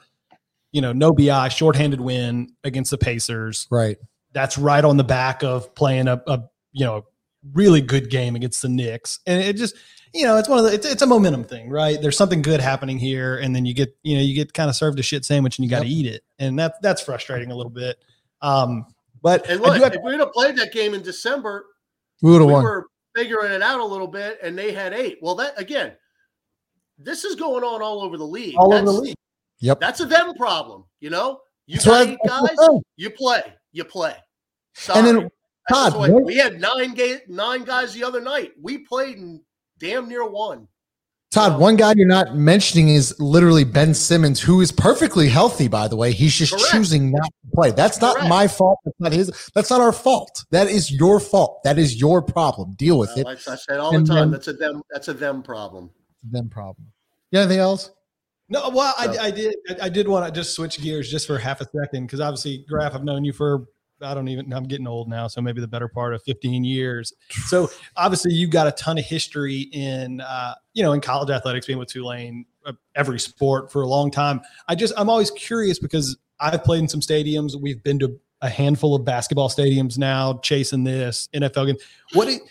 you know, no BI shorthanded win against the Pacers. Right. That's right on the back of playing a, a you know really good game against the Knicks, and it just you know it's one of the it's, it's a momentum thing, right? There's something good happening here, and then you get you know you get kind of served a shit sandwich, and you got to Yep. eat it, and that that's frustrating a little bit. Um, but And look, have- if we'd have played that game in December, We would have we won. were figuring it out a little bit, and they had eight. Well, that again, this is going on all over the league. all over the league. Yep. That's a them problem, you know. You That's got eight guys, you play, you play. Sorry. And then, Todd, the way- we had nine ga- nine guys the other night. We played and damn near won. Todd, one guy you're not mentioning is literally Ben Simmons, who is perfectly healthy, by the way. He's just Correct. choosing not to play. That's not Correct. my fault. That's not his. That's not our fault. That is your fault. That is your problem. Deal with Well, it. like I said all the time, then- that's a them. That's a them problem. Them problem. You got anything else? No, well, So- I, I did. I, I did want to just switch gears just for half a second because obviously, Graf, I've known you for I don't even. I'm getting old now, so maybe the better part of 15 years. So obviously, you've got a ton of history in uh, you know in college athletics, being with Tulane, uh, every sport for a long time. I just I'm always curious because I've played in some stadiums. We've been to a handful of basketball stadiums now, chasing this NFL game. What?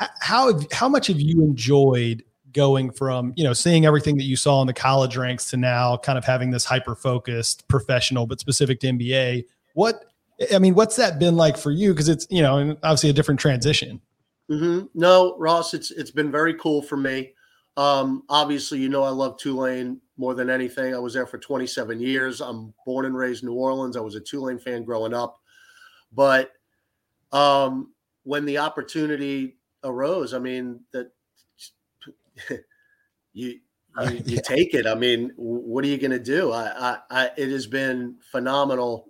h- how how much have you enjoyed going from you know seeing everything that you saw in the college ranks to now kind of having this hyper focused professional but specific to NBA what I mean what's that been like for you because it's you know obviously a different transition hmm No, Ross, it's it's been very cool for me. Um, obviously, you know I love Tulane more than anything. I was there for 27 years. I'm born and raised in New Orleans. I was a Tulane fan growing up, but um, when the opportunity arose, I mean that *laughs* you *laughs* you, you Yeah. take it. I mean, what are you going to do? I, I, I, it has been phenomenal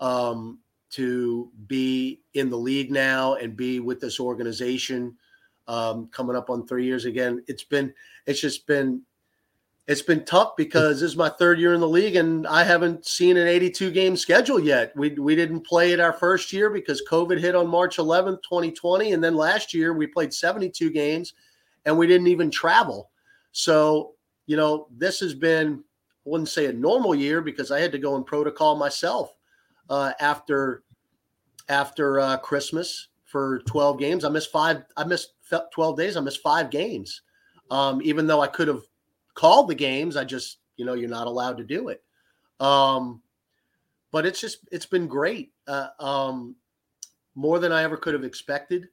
um, to be in the league now and be with this organization um, coming up on three years again. It's been, it's just been, it's been tough because this is my third year in the league and I haven't seen an 82 game schedule yet. We, we didn't play it our first year because COVID hit on March 11th, 2020. And then last year we played 72 games and we didn't even travel. So, you know, this has been, I wouldn't say a normal year because I had to go in protocol myself uh, after after uh, Christmas for 12 games. I missed five. I missed 12 days. I missed five games. Um, even though I could have called the games, I just, you know, you're not allowed to do it. Um, but it's just, it's been great. Uh, um, more than I ever could have expected.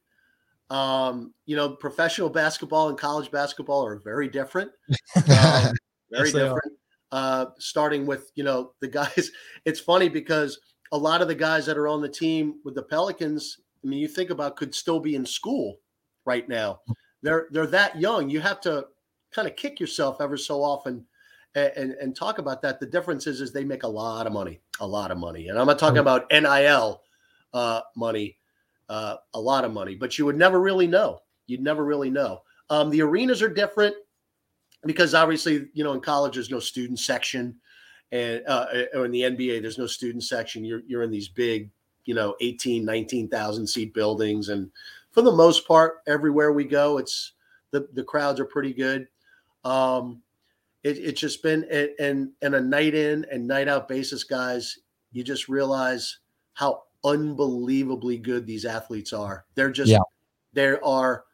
Um, you know, professional basketball and college basketball are very different. *laughs* Um, very different. Uh, starting with you know the guys. *laughs* It's funny because a lot of the guys that are on the team with the Pelicans. I mean, you think about could still be in school right now. They're they're that young. You have to kind of kick yourself ever so often and, and and talk about that. The difference is is they make a lot of money, a lot of money, and I'm not talking about NIL uh, money, uh, a lot of money. But you would never really know. You'd never really know. Um, the arenas are different because obviously, you know, in college there's no student section, and uh, or in the NBA there's no student section. You're you're in these big you know 18 19,000 seat buildings. And for the most part everywhere we go it's the the crowds are pretty good. Um it, it's just been and and a night in and night out basis guys you just realize how unbelievably good these athletes are. They're just yeah. they are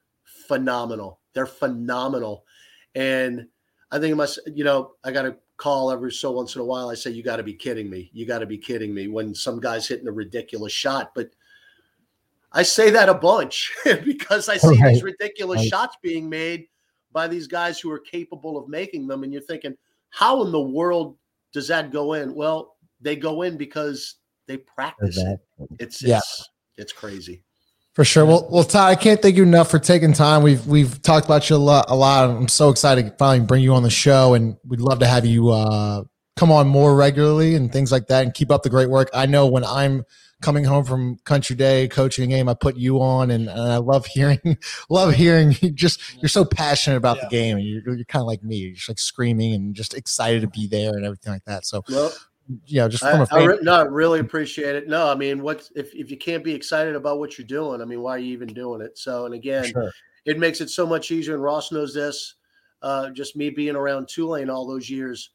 phenomenal. They're phenomenal. And i think it must you know i got to call every so once in a while. I say, you got to be kidding me. You got to be kidding me when some guy's hitting a ridiculous shot. But I say that a bunch *laughs* because I see right. these ridiculous right. shots being made by these guys who are capable of making them. And you're thinking, how in the world does that go in? Well, they go in because they practice it. It's, yeah. it's, it's crazy. For sure. Well, well, Ty, I can't thank you enough for taking time. We've we've talked about you a lot. A lot. I'm so excited to finally bring you on the show, and we'd love to have you uh, come on more regularly and things like that, and keep up the great work. I know when I'm coming home from Country Day coaching a game, I put you on, and, and I love hearing, *laughs* love hearing you. Just you're so passionate about yeah. the game, and you're, you're kind of like me. You're just like screaming and just excited to be there and everything like that. So. Well, you know, just from I, a fan. I re- no, I really appreciate it. No, I mean, what if if you can't be excited about what you're doing? I mean, why are you even doing it? So, and again, sure. it makes it so much easier. And Ross knows this. Uh, just me being around Tulane all those years,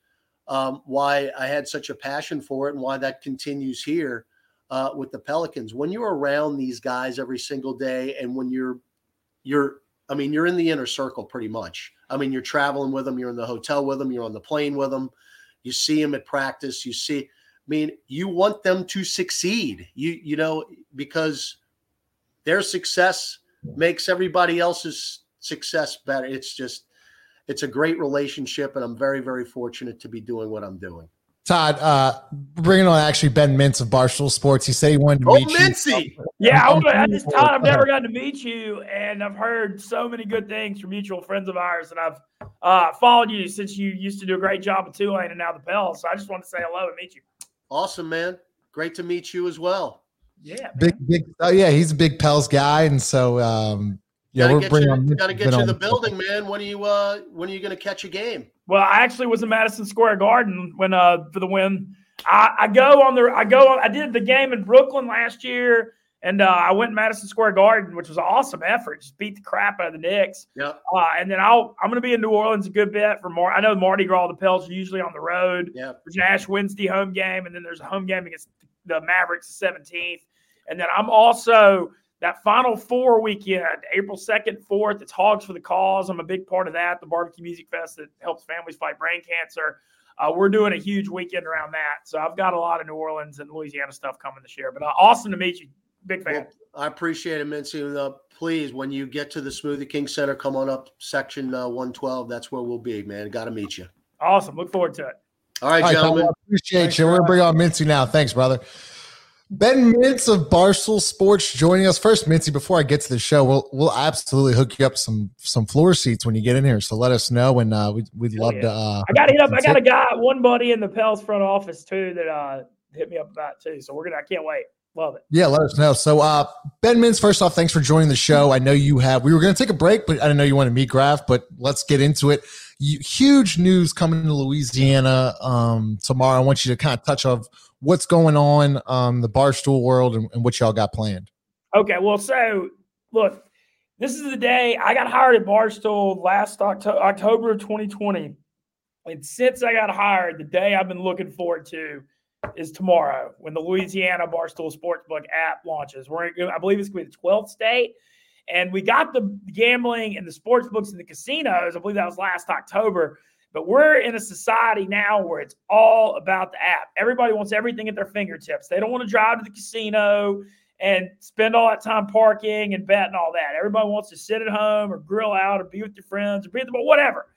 um, why I had such a passion for it, and why that continues here uh, with the Pelicans. When you're around these guys every single day, and when you're you're I mean, you're in the inner circle pretty much. I mean, you're traveling with them, you're in the hotel with them, you're on the plane with them. You see them at practice. You see, I mean, you want them to succeed. You you know because their success makes everybody else's success better. It's just it's a great relationship, and I'm very very fortunate to be doing what I'm doing. Todd, uh, bringing on actually Ben Mintz of Barstool Sports. He said he wanted to oh, meet Mintzy. you. Yeah, I, I just *laughs* Todd, I've never gotten to meet you, and I've heard so many good things from mutual friends of ours, and I've uh, followed you since you used to do a great job at Tulane and now the Pels. So I just wanted to say hello and meet you. Awesome, man. Great to meet you as well. Yeah, man. big, big. Oh yeah, he's a big Pels guy, and so um, yeah, gotta we're bringing. You, got to get you in the building, man. When are you? Uh, when are you going to catch a game? Well, I actually was in Madison Square Garden when uh for the win. I, I go on the I go on, I did the game in Brooklyn last year, and uh, I went Madison Square Garden, which was an awesome effort. Just beat the crap out of the Knicks. Yeah. Uh, and then I'll I'm going to be in New Orleans a good bit for more. I know Mardi Gras, the Pels are usually on the road. Yeah. There's an Ash Wednesday home game, and then there's a home game against the Mavericks the 17th. And then I'm also that Final Four weekend, April 2nd, 4th, it's Hogs for the Cause. I'm a big part of that, the barbecue music fest that helps families fight brain cancer. Uh, we're doing a huge weekend around that. So I've got a lot of New Orleans and Louisiana stuff coming this year. But uh, awesome to meet you. Big fan. Well, I appreciate it, Mintzy. Uh, please, when you get to the Smoothie King Center, come on up section uh, 112. That's where we'll be, man. Got to meet you. Awesome. Look forward to it. All right, All right gentlemen. appreciate Thanks you. We're going to bring on Mintzy now. Thanks, brother. Ben Mintz of Barstool Sports joining us first. Mintzy, before I get to the show, we'll we'll absolutely hook you up some some floor seats when you get in here. So let us know, and uh, we'd we'd love yeah. to. Uh, I got hit up. I got a guy, one buddy in the Pels front office too that uh, hit me up about too. So we're gonna. I can't wait. Love it. Yeah, let us know. So uh, Ben Mintz, first off, thanks for joining the show. I know you have. We were going to take a break, but I didn't know you wanted to meet Graf. But let's get into it. You, huge news coming to Louisiana um, tomorrow. I want you to kind of touch of what's going on um the barstool world and, and what y'all got planned okay well so look this is the day i got hired at barstool last october, october of 2020 and since i got hired the day i've been looking forward to is tomorrow when the louisiana barstool sportsbook app launches we're i believe it's going to be the 12th state and we got the gambling and the sports books and the casinos i believe that was last october but we're in a society now where it's all about the app. Everybody wants everything at their fingertips. They don't want to drive to the casino and spend all that time parking and bet and all that. Everybody wants to sit at home or grill out or be with your friends or be at the whatever.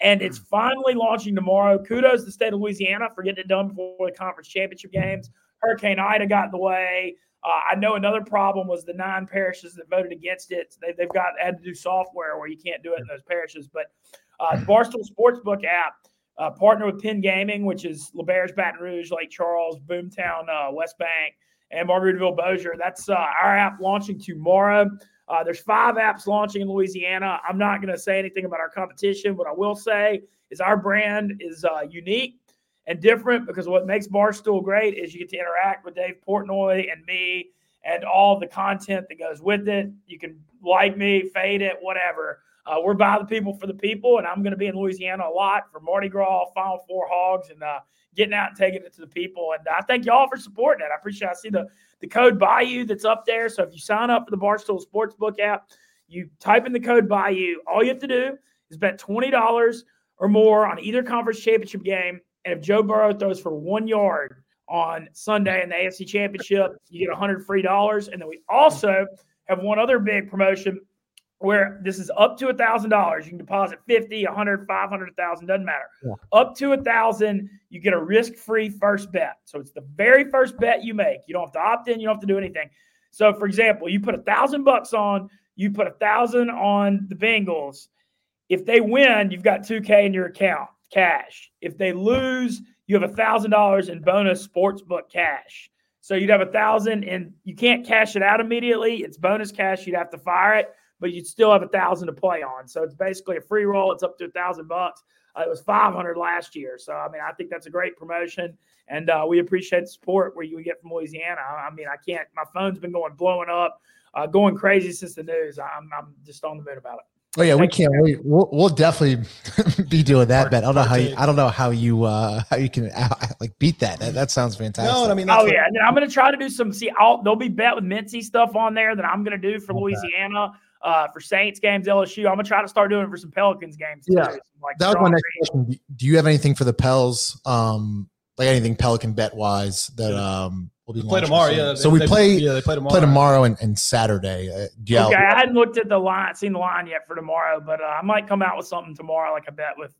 And it's hmm. finally launching tomorrow. Kudos to the state of Louisiana for getting it done before the conference championship games. Hurricane Ida got in the way. Uh, I know another problem was the nine parishes that voted against it. They, have got had to do software where you can't do it in those parishes. But uh, the Barstool Sportsbook app, uh, partner with Penn Gaming, which is L'Auberge, Baton Rouge, Lake Charles, Boomtown, uh, West Bank, and Margaritaville, Bossier. That's uh, our app launching tomorrow. Uh, there's five apps launching in Louisiana. I'm not going to say anything about our competition. What I will say is our brand is uh, unique and different because what makes Barstool great is you get to interact with Dave Portnoy and me and all the content that goes with it. You can like me, fade it, whatever. Uh, we're by the people for the people, and I'm going to be in Louisiana a lot for Mardi Gras, Final Four Hogs, and uh, getting out and taking it to the people. And I thank y'all for supporting it. I appreciate. It. I see the the code Bayou that's up there. So if you sign up for the Barstool Sportsbook app, you type in the code Bayou. All you have to do is bet twenty dollars or more on either conference championship game, and if Joe Burrow throws for one yard on Sunday in the AFC Championship, you get 100 free dollars. And then we also have one other big promotion where this is up to a thousand dollars. You can deposit 50, 100, 500, 1000, doesn't matter. Yeah. Up to a thousand, you get a risk-free first bet. So it's the very first bet you make. You don't have to opt in, you don't have to do anything. So for example, you put a thousand bucks on, you put a thousand on the Bengals. If they win, you've got 2K in your account, cash. If they lose, you have a thousand dollars in bonus sportsbook cash. So you'd have a thousand and you can't cash it out immediately. It's bonus cash. You'd have to fire it but you'd still have a thousand to play on. So it's basically a free roll. It's up to a thousand bucks. Uh, it was 500 last year. So, I mean, I think that's a great promotion. And uh, we appreciate the support where you get from Louisiana. I, I mean, I can't, my phone's been going blowing up, uh, going crazy since the news. I'm, I'm just on the moon about it. Oh yeah, Thank we can't wait. We'll, we'll definitely *laughs* be doing that bet. I don't know how you, I don't know how you uh how you can uh, like beat that. That, that sounds fantastic. No, I mean, oh yeah, and I'm gonna try to do some. See, I'll, there'll be bet with Mintzy stuff on there that I'm gonna do for okay. Louisiana uh, for Saints games, LSU. I'm gonna try to start doing it for some Pelicans games. Yeah, like that was my next question. Do you have anything for the Pels? Um, like anything Pelican bet wise that um will be play tomorrow? Yeah, so they, we they, play. Yeah, they play tomorrow. Play tomorrow and, and Saturday. Uh, yeah, okay, I hadn't looked at the line, seen the line yet for tomorrow, but uh, I might come out with something tomorrow, like a bet with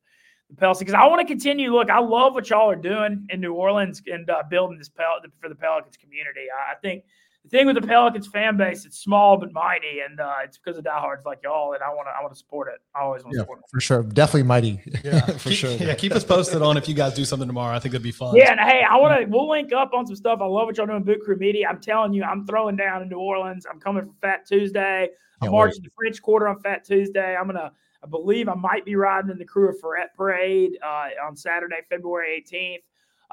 the Pels, because I want to continue. Look, I love what y'all are doing in New Orleans and uh, building this Pel- for the Pelicans community. I think the thing with the Pelicans fan base, it's small but mighty, and uh, it's because of diehards like y'all, and I want to I want to support it. I always want to yeah, support it for sure. Definitely mighty. Yeah, *laughs* for keep, sure. Yeah, keep us posted on if you guys do something tomorrow. I think it'd be fun. Yeah, and hey, I want to. We'll link up on some stuff. I love what y'all doing, Boot Crew Media. I'm telling you, I'm throwing down in New Orleans. I'm coming for Fat Tuesday. I'm marching the French Quarter on Fat Tuesday. I'm gonna. I believe I might be riding in the Krewe of Freret Parade uh, on Saturday, February 18th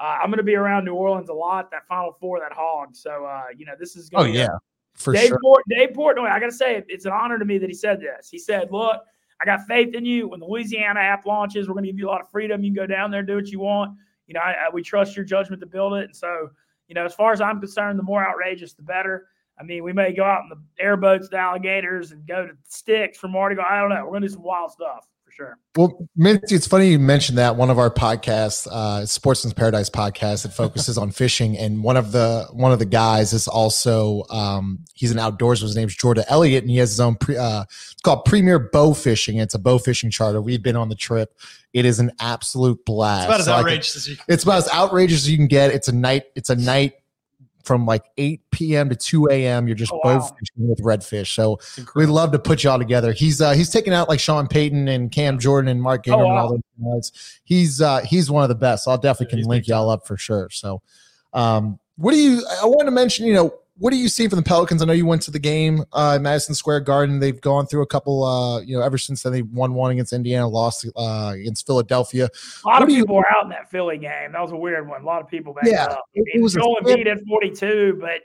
uh, I'm going to be around New Orleans a lot. That Final Four, that hog. So uh, you know, this is. Gonna oh yeah, for Dave sure. Port, Dave Portnoy. I got to say, it's an honor to me that he said this. He said, "Look, I got faith in you. When the Louisiana app launches, we're going to give you a lot of freedom. You can go down there, do what you want. You know, I, I, we trust your judgment to build it. And so, you know, as far as I'm concerned, the more outrageous, the better. I mean, we may go out in the airboats, the alligators, and go to sticks for Mardi Gras. I don't know. We're going to do some wild stuff sure. Well, it's funny you mentioned that one of our podcasts, uh, Sportsman's Paradise podcast, that focuses on fishing, and one of the one of the guys is also um, he's an outdoorsman. His name's Jordan Elliott, and he has his own. Pre, uh, it's called Premier Bow Fishing. It's a bow fishing charter. We've been on the trip. It is an absolute blast. It's about as so outrageous as you. It's about as outrageous as you can get. It's a night. It's a night from like 8 p.m. to 2 a.m. You're just oh, both wow. with redfish. So we'd love to put y'all together. He's uh he's taking out like Sean Payton and Cam Jordan and Mark oh, Ingram oh, wow. and all those guys. He's uh he's one of the best. I'll definitely can link y'all up for sure. So um what do you I want to mention, you know, what do you see from the Pelicans? I know you went to the game uh, at Madison Square Garden. They've gone through a couple, uh, you know, ever since then they won one against Indiana, lost uh, against Philadelphia. A lot what of people you, were out in that Philly game. That was a weird one. A lot of people back yeah, up. I mean, it was Joel Embiid at 42, but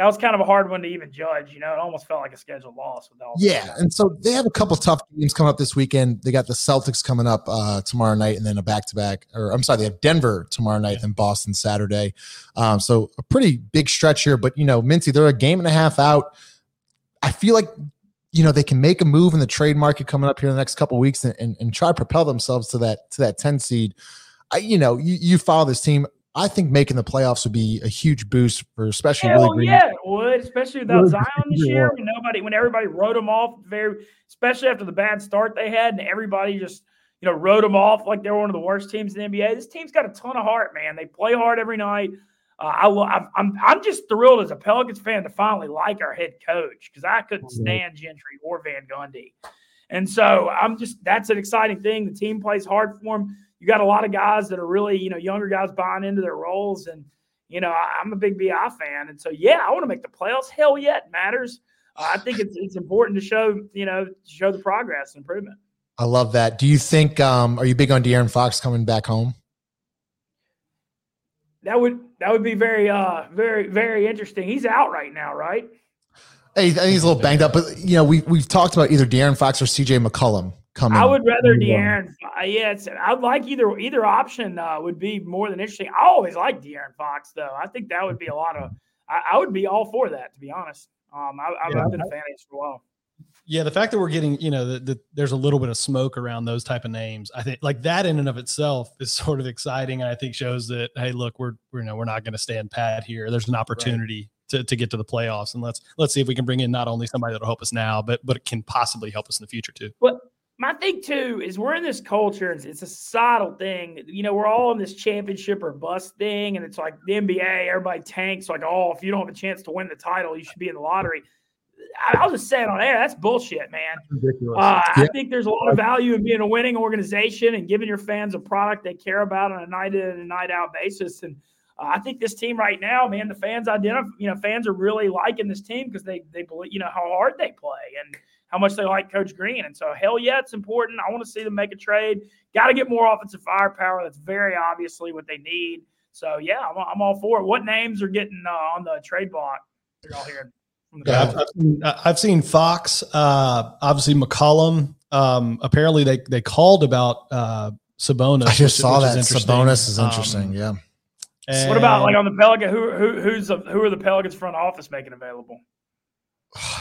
that was kind of a hard one to even judge. You know, it almost felt like a scheduled loss with all. Yeah, and so they have a couple tough games coming up this weekend. They got the Celtics coming up uh, tomorrow night, and then a back to back. Or I'm sorry, they have Denver tomorrow night, yeah. and Boston Saturday. Um, so a pretty big stretch here. But you know, Mintzy, they're a game and a half out. I feel like you know they can make a move in the trade market coming up here in the next couple weeks and, and, and try to propel themselves to that to that 10 seed. I, you know, you, you follow this team. I think making the playoffs would be a huge boost for especially Hell really yeah, it would, especially without Zion this year. When nobody, when everybody wrote them off, very especially after the bad start they had, and everybody just you know wrote them off like they were one of the worst teams in the NBA. This team's got a ton of heart, man. They play hard every night. Uh, I, I'm I'm just thrilled as a Pelicans fan to finally like our head coach because I couldn't stand Gentry or Van Gundy, and so I'm just that's an exciting thing. The team plays hard for him you got a lot of guys that are really, you know, younger guys buying into their roles. And, you know, I, am a big BI fan. And so, yeah, I want to make the playoffs. Hell yeah, it matters. Uh, I think it's, it's important to show, you know, show the progress and improvement. I love that. Do you think, um, are you big on De'Aaron Fox coming back home? that would that would be very uh very very interesting. He's out right now, right? Hey, I think he's a little banged up, but you know we we've talked about either De'Aaron Fox or C.J. McCollum coming. I would rather De'Aaron. Uh, yeah, I'd like either either option uh, would be more than interesting. I always like De'Aaron Fox though. I think that would be a lot of. I, I would be all for that to be honest. Um, I, have yeah. been a fan of his for a while. Yeah, the fact that we're getting, you know, that the, there's a little bit of smoke around those type of names, I think, like that in and of itself is *laughs* sort of exciting, and I think shows that hey, look, we're, we're you know we're not going to stand pat here. There's an opportunity right. to, to get to the playoffs, and let's let's see if we can bring in not only somebody that'll help us now, but but it can possibly help us in the future too. Well, my thing too is we're in this culture, it's, it's a societal thing. You know, we're all in this championship or bust thing, and it's like the NBA, everybody tanks like, oh, if you don't have a chance to win the title, you should be in the lottery I was just saying on air, that's bullshit, man. ridiculous. Uh, yeah. I think there's a lot of value in being a winning organization and giving your fans a product they care about on a night in and night out basis. And uh, I think this team right now, man, the fans identify, you know, fans are really liking this team because they they believe, you know, how hard they play and how much they like Coach Green. And so, hell yeah, it's important. I want to see them make a trade. Got to get more offensive firepower. That's very obviously what they need. So yeah, I'm, I'm all for it. What names are getting uh, on the trade block? You're all hearing. Yeah, I've, I've, seen, I've, seen, Fox, uh, obviously McCollum. Um, apparently, they they called about uh, Sabonis. I just saw that is Sabonis is interesting. Um, yeah. And what about like on the Pelican? Who who who's the, who are the Pelicans front office making available?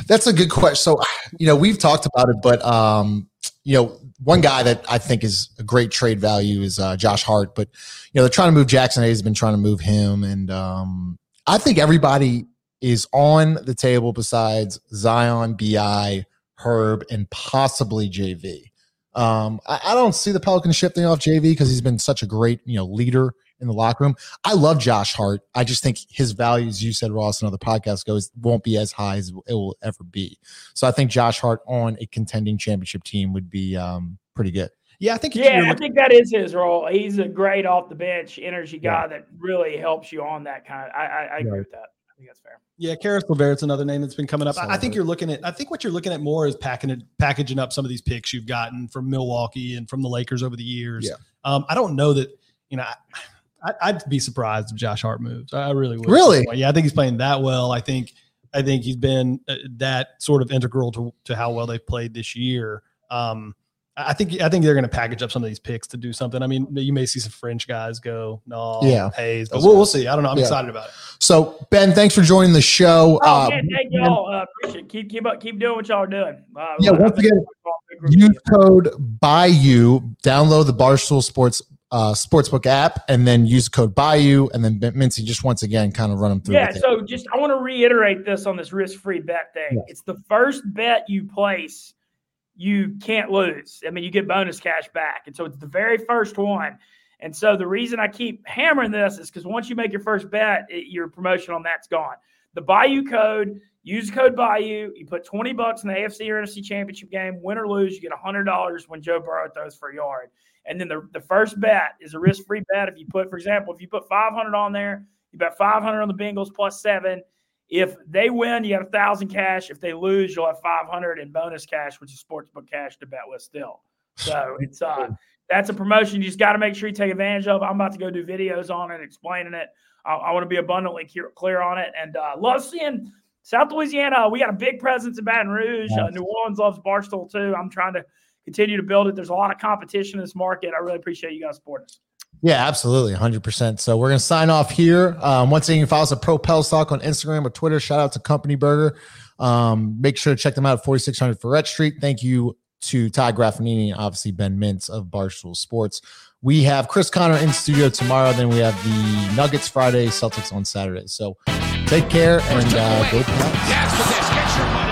That's a good question. So, you know, we've talked about it, but um, you know, one guy that I think is a great trade value is uh, Josh Hart. But you know, they're trying to move Jaxson Hayes. Been trying to move him, and um, I think everybody is on the table besides Zion, BI, Herb, and possibly JV. Um, I, I, don't see the Pelicans shifting off JV because he's been such a great, you know, leader in the locker room. I love Josh Hart. I just think his values, you said Ross, and other podcasts goes won't be as high as it will ever be. So I think Josh Hart on a contending championship team would be um, pretty good. Yeah, I think. Yeah, I think that is his role. He's a great off the bench energy guy yeah. that really helps you on that kind of. I, I, I agree with that I think that's fair. Yeah, Caris LeVert's another name that's been coming up. I, I think you're looking at. I think what you're looking at more is packing it, packaging up some of these picks you've gotten from Milwaukee and from the Lakers over the years. Yeah. Um, I don't know that you know. I, would be surprised if Josh Hart moves. I really would. Really? Yeah, I think he's playing that well. I think I think he's been uh, that sort of integral to to how well they've played this year. Um, I think I think they're going to package up some of these picks to do something. I mean, you may see some French guys go, no, yeah, Hayes, but we'll, we'll see. I don't know. I'm yeah. excited about it. So Ben, thanks for joining the show. Oh, uh, man, thank y'all. Uh, appreciate it. Keep keep up, keep doing what y'all are doing. Uh, yeah, once again, use code Bayou. Download the Barstool Sports uh, sportsbook app and then use code Bayou and then Mintzy just once again kind of run them through. Yeah, so just I want to reiterate this on this risk free bet thing. Yeah. It's the first bet you place you can't lose. I mean, you get bonus cash back. And so it's the very first one. And so the reason I keep hammering this is because once you make your first bet, it, your promotion on that's gone. The Bayou code, use code Bayou. You put 20 bucks in the AFC or NFC championship game, win or lose, you get $100 when Joe Burrow throws for a yard. And then the, the first bet is a risk free bet. If you put, for example, if you put 500 on there, you bet 500 on the Bengals plus seven if they win, you have a thousand cash. If they lose, you'll have five hundred in bonus cash, which is sportsbook cash to bet with still. So it's uh that's a promotion you just got to make sure you take advantage of. I'm about to go do videos on it, explaining it. I, I want to be abundantly clear clear, on it, and uh, love seeing South Louisiana. We got a big presence in Baton Rouge. Uh, New Orleans loves Barstool too. I'm trying to continue to build it. There's a lot of competition in this market. I really appreciate you guys supporting us. Yeah, absolutely. 100%. So we're going to sign off here. Um, once again, you follow us at Propel Stock on Instagram or Twitter. Shout out to Company Burger. Um, make sure to check them out at 4600 Freret Street. Thank you to Ty Graffinini and obviously Ben Mintz of Barstool Sports. We have Chris Connor in studio tomorrow. Then we have the Nuggets Friday, Celtics on Saturday. So take care and uh, go Pats.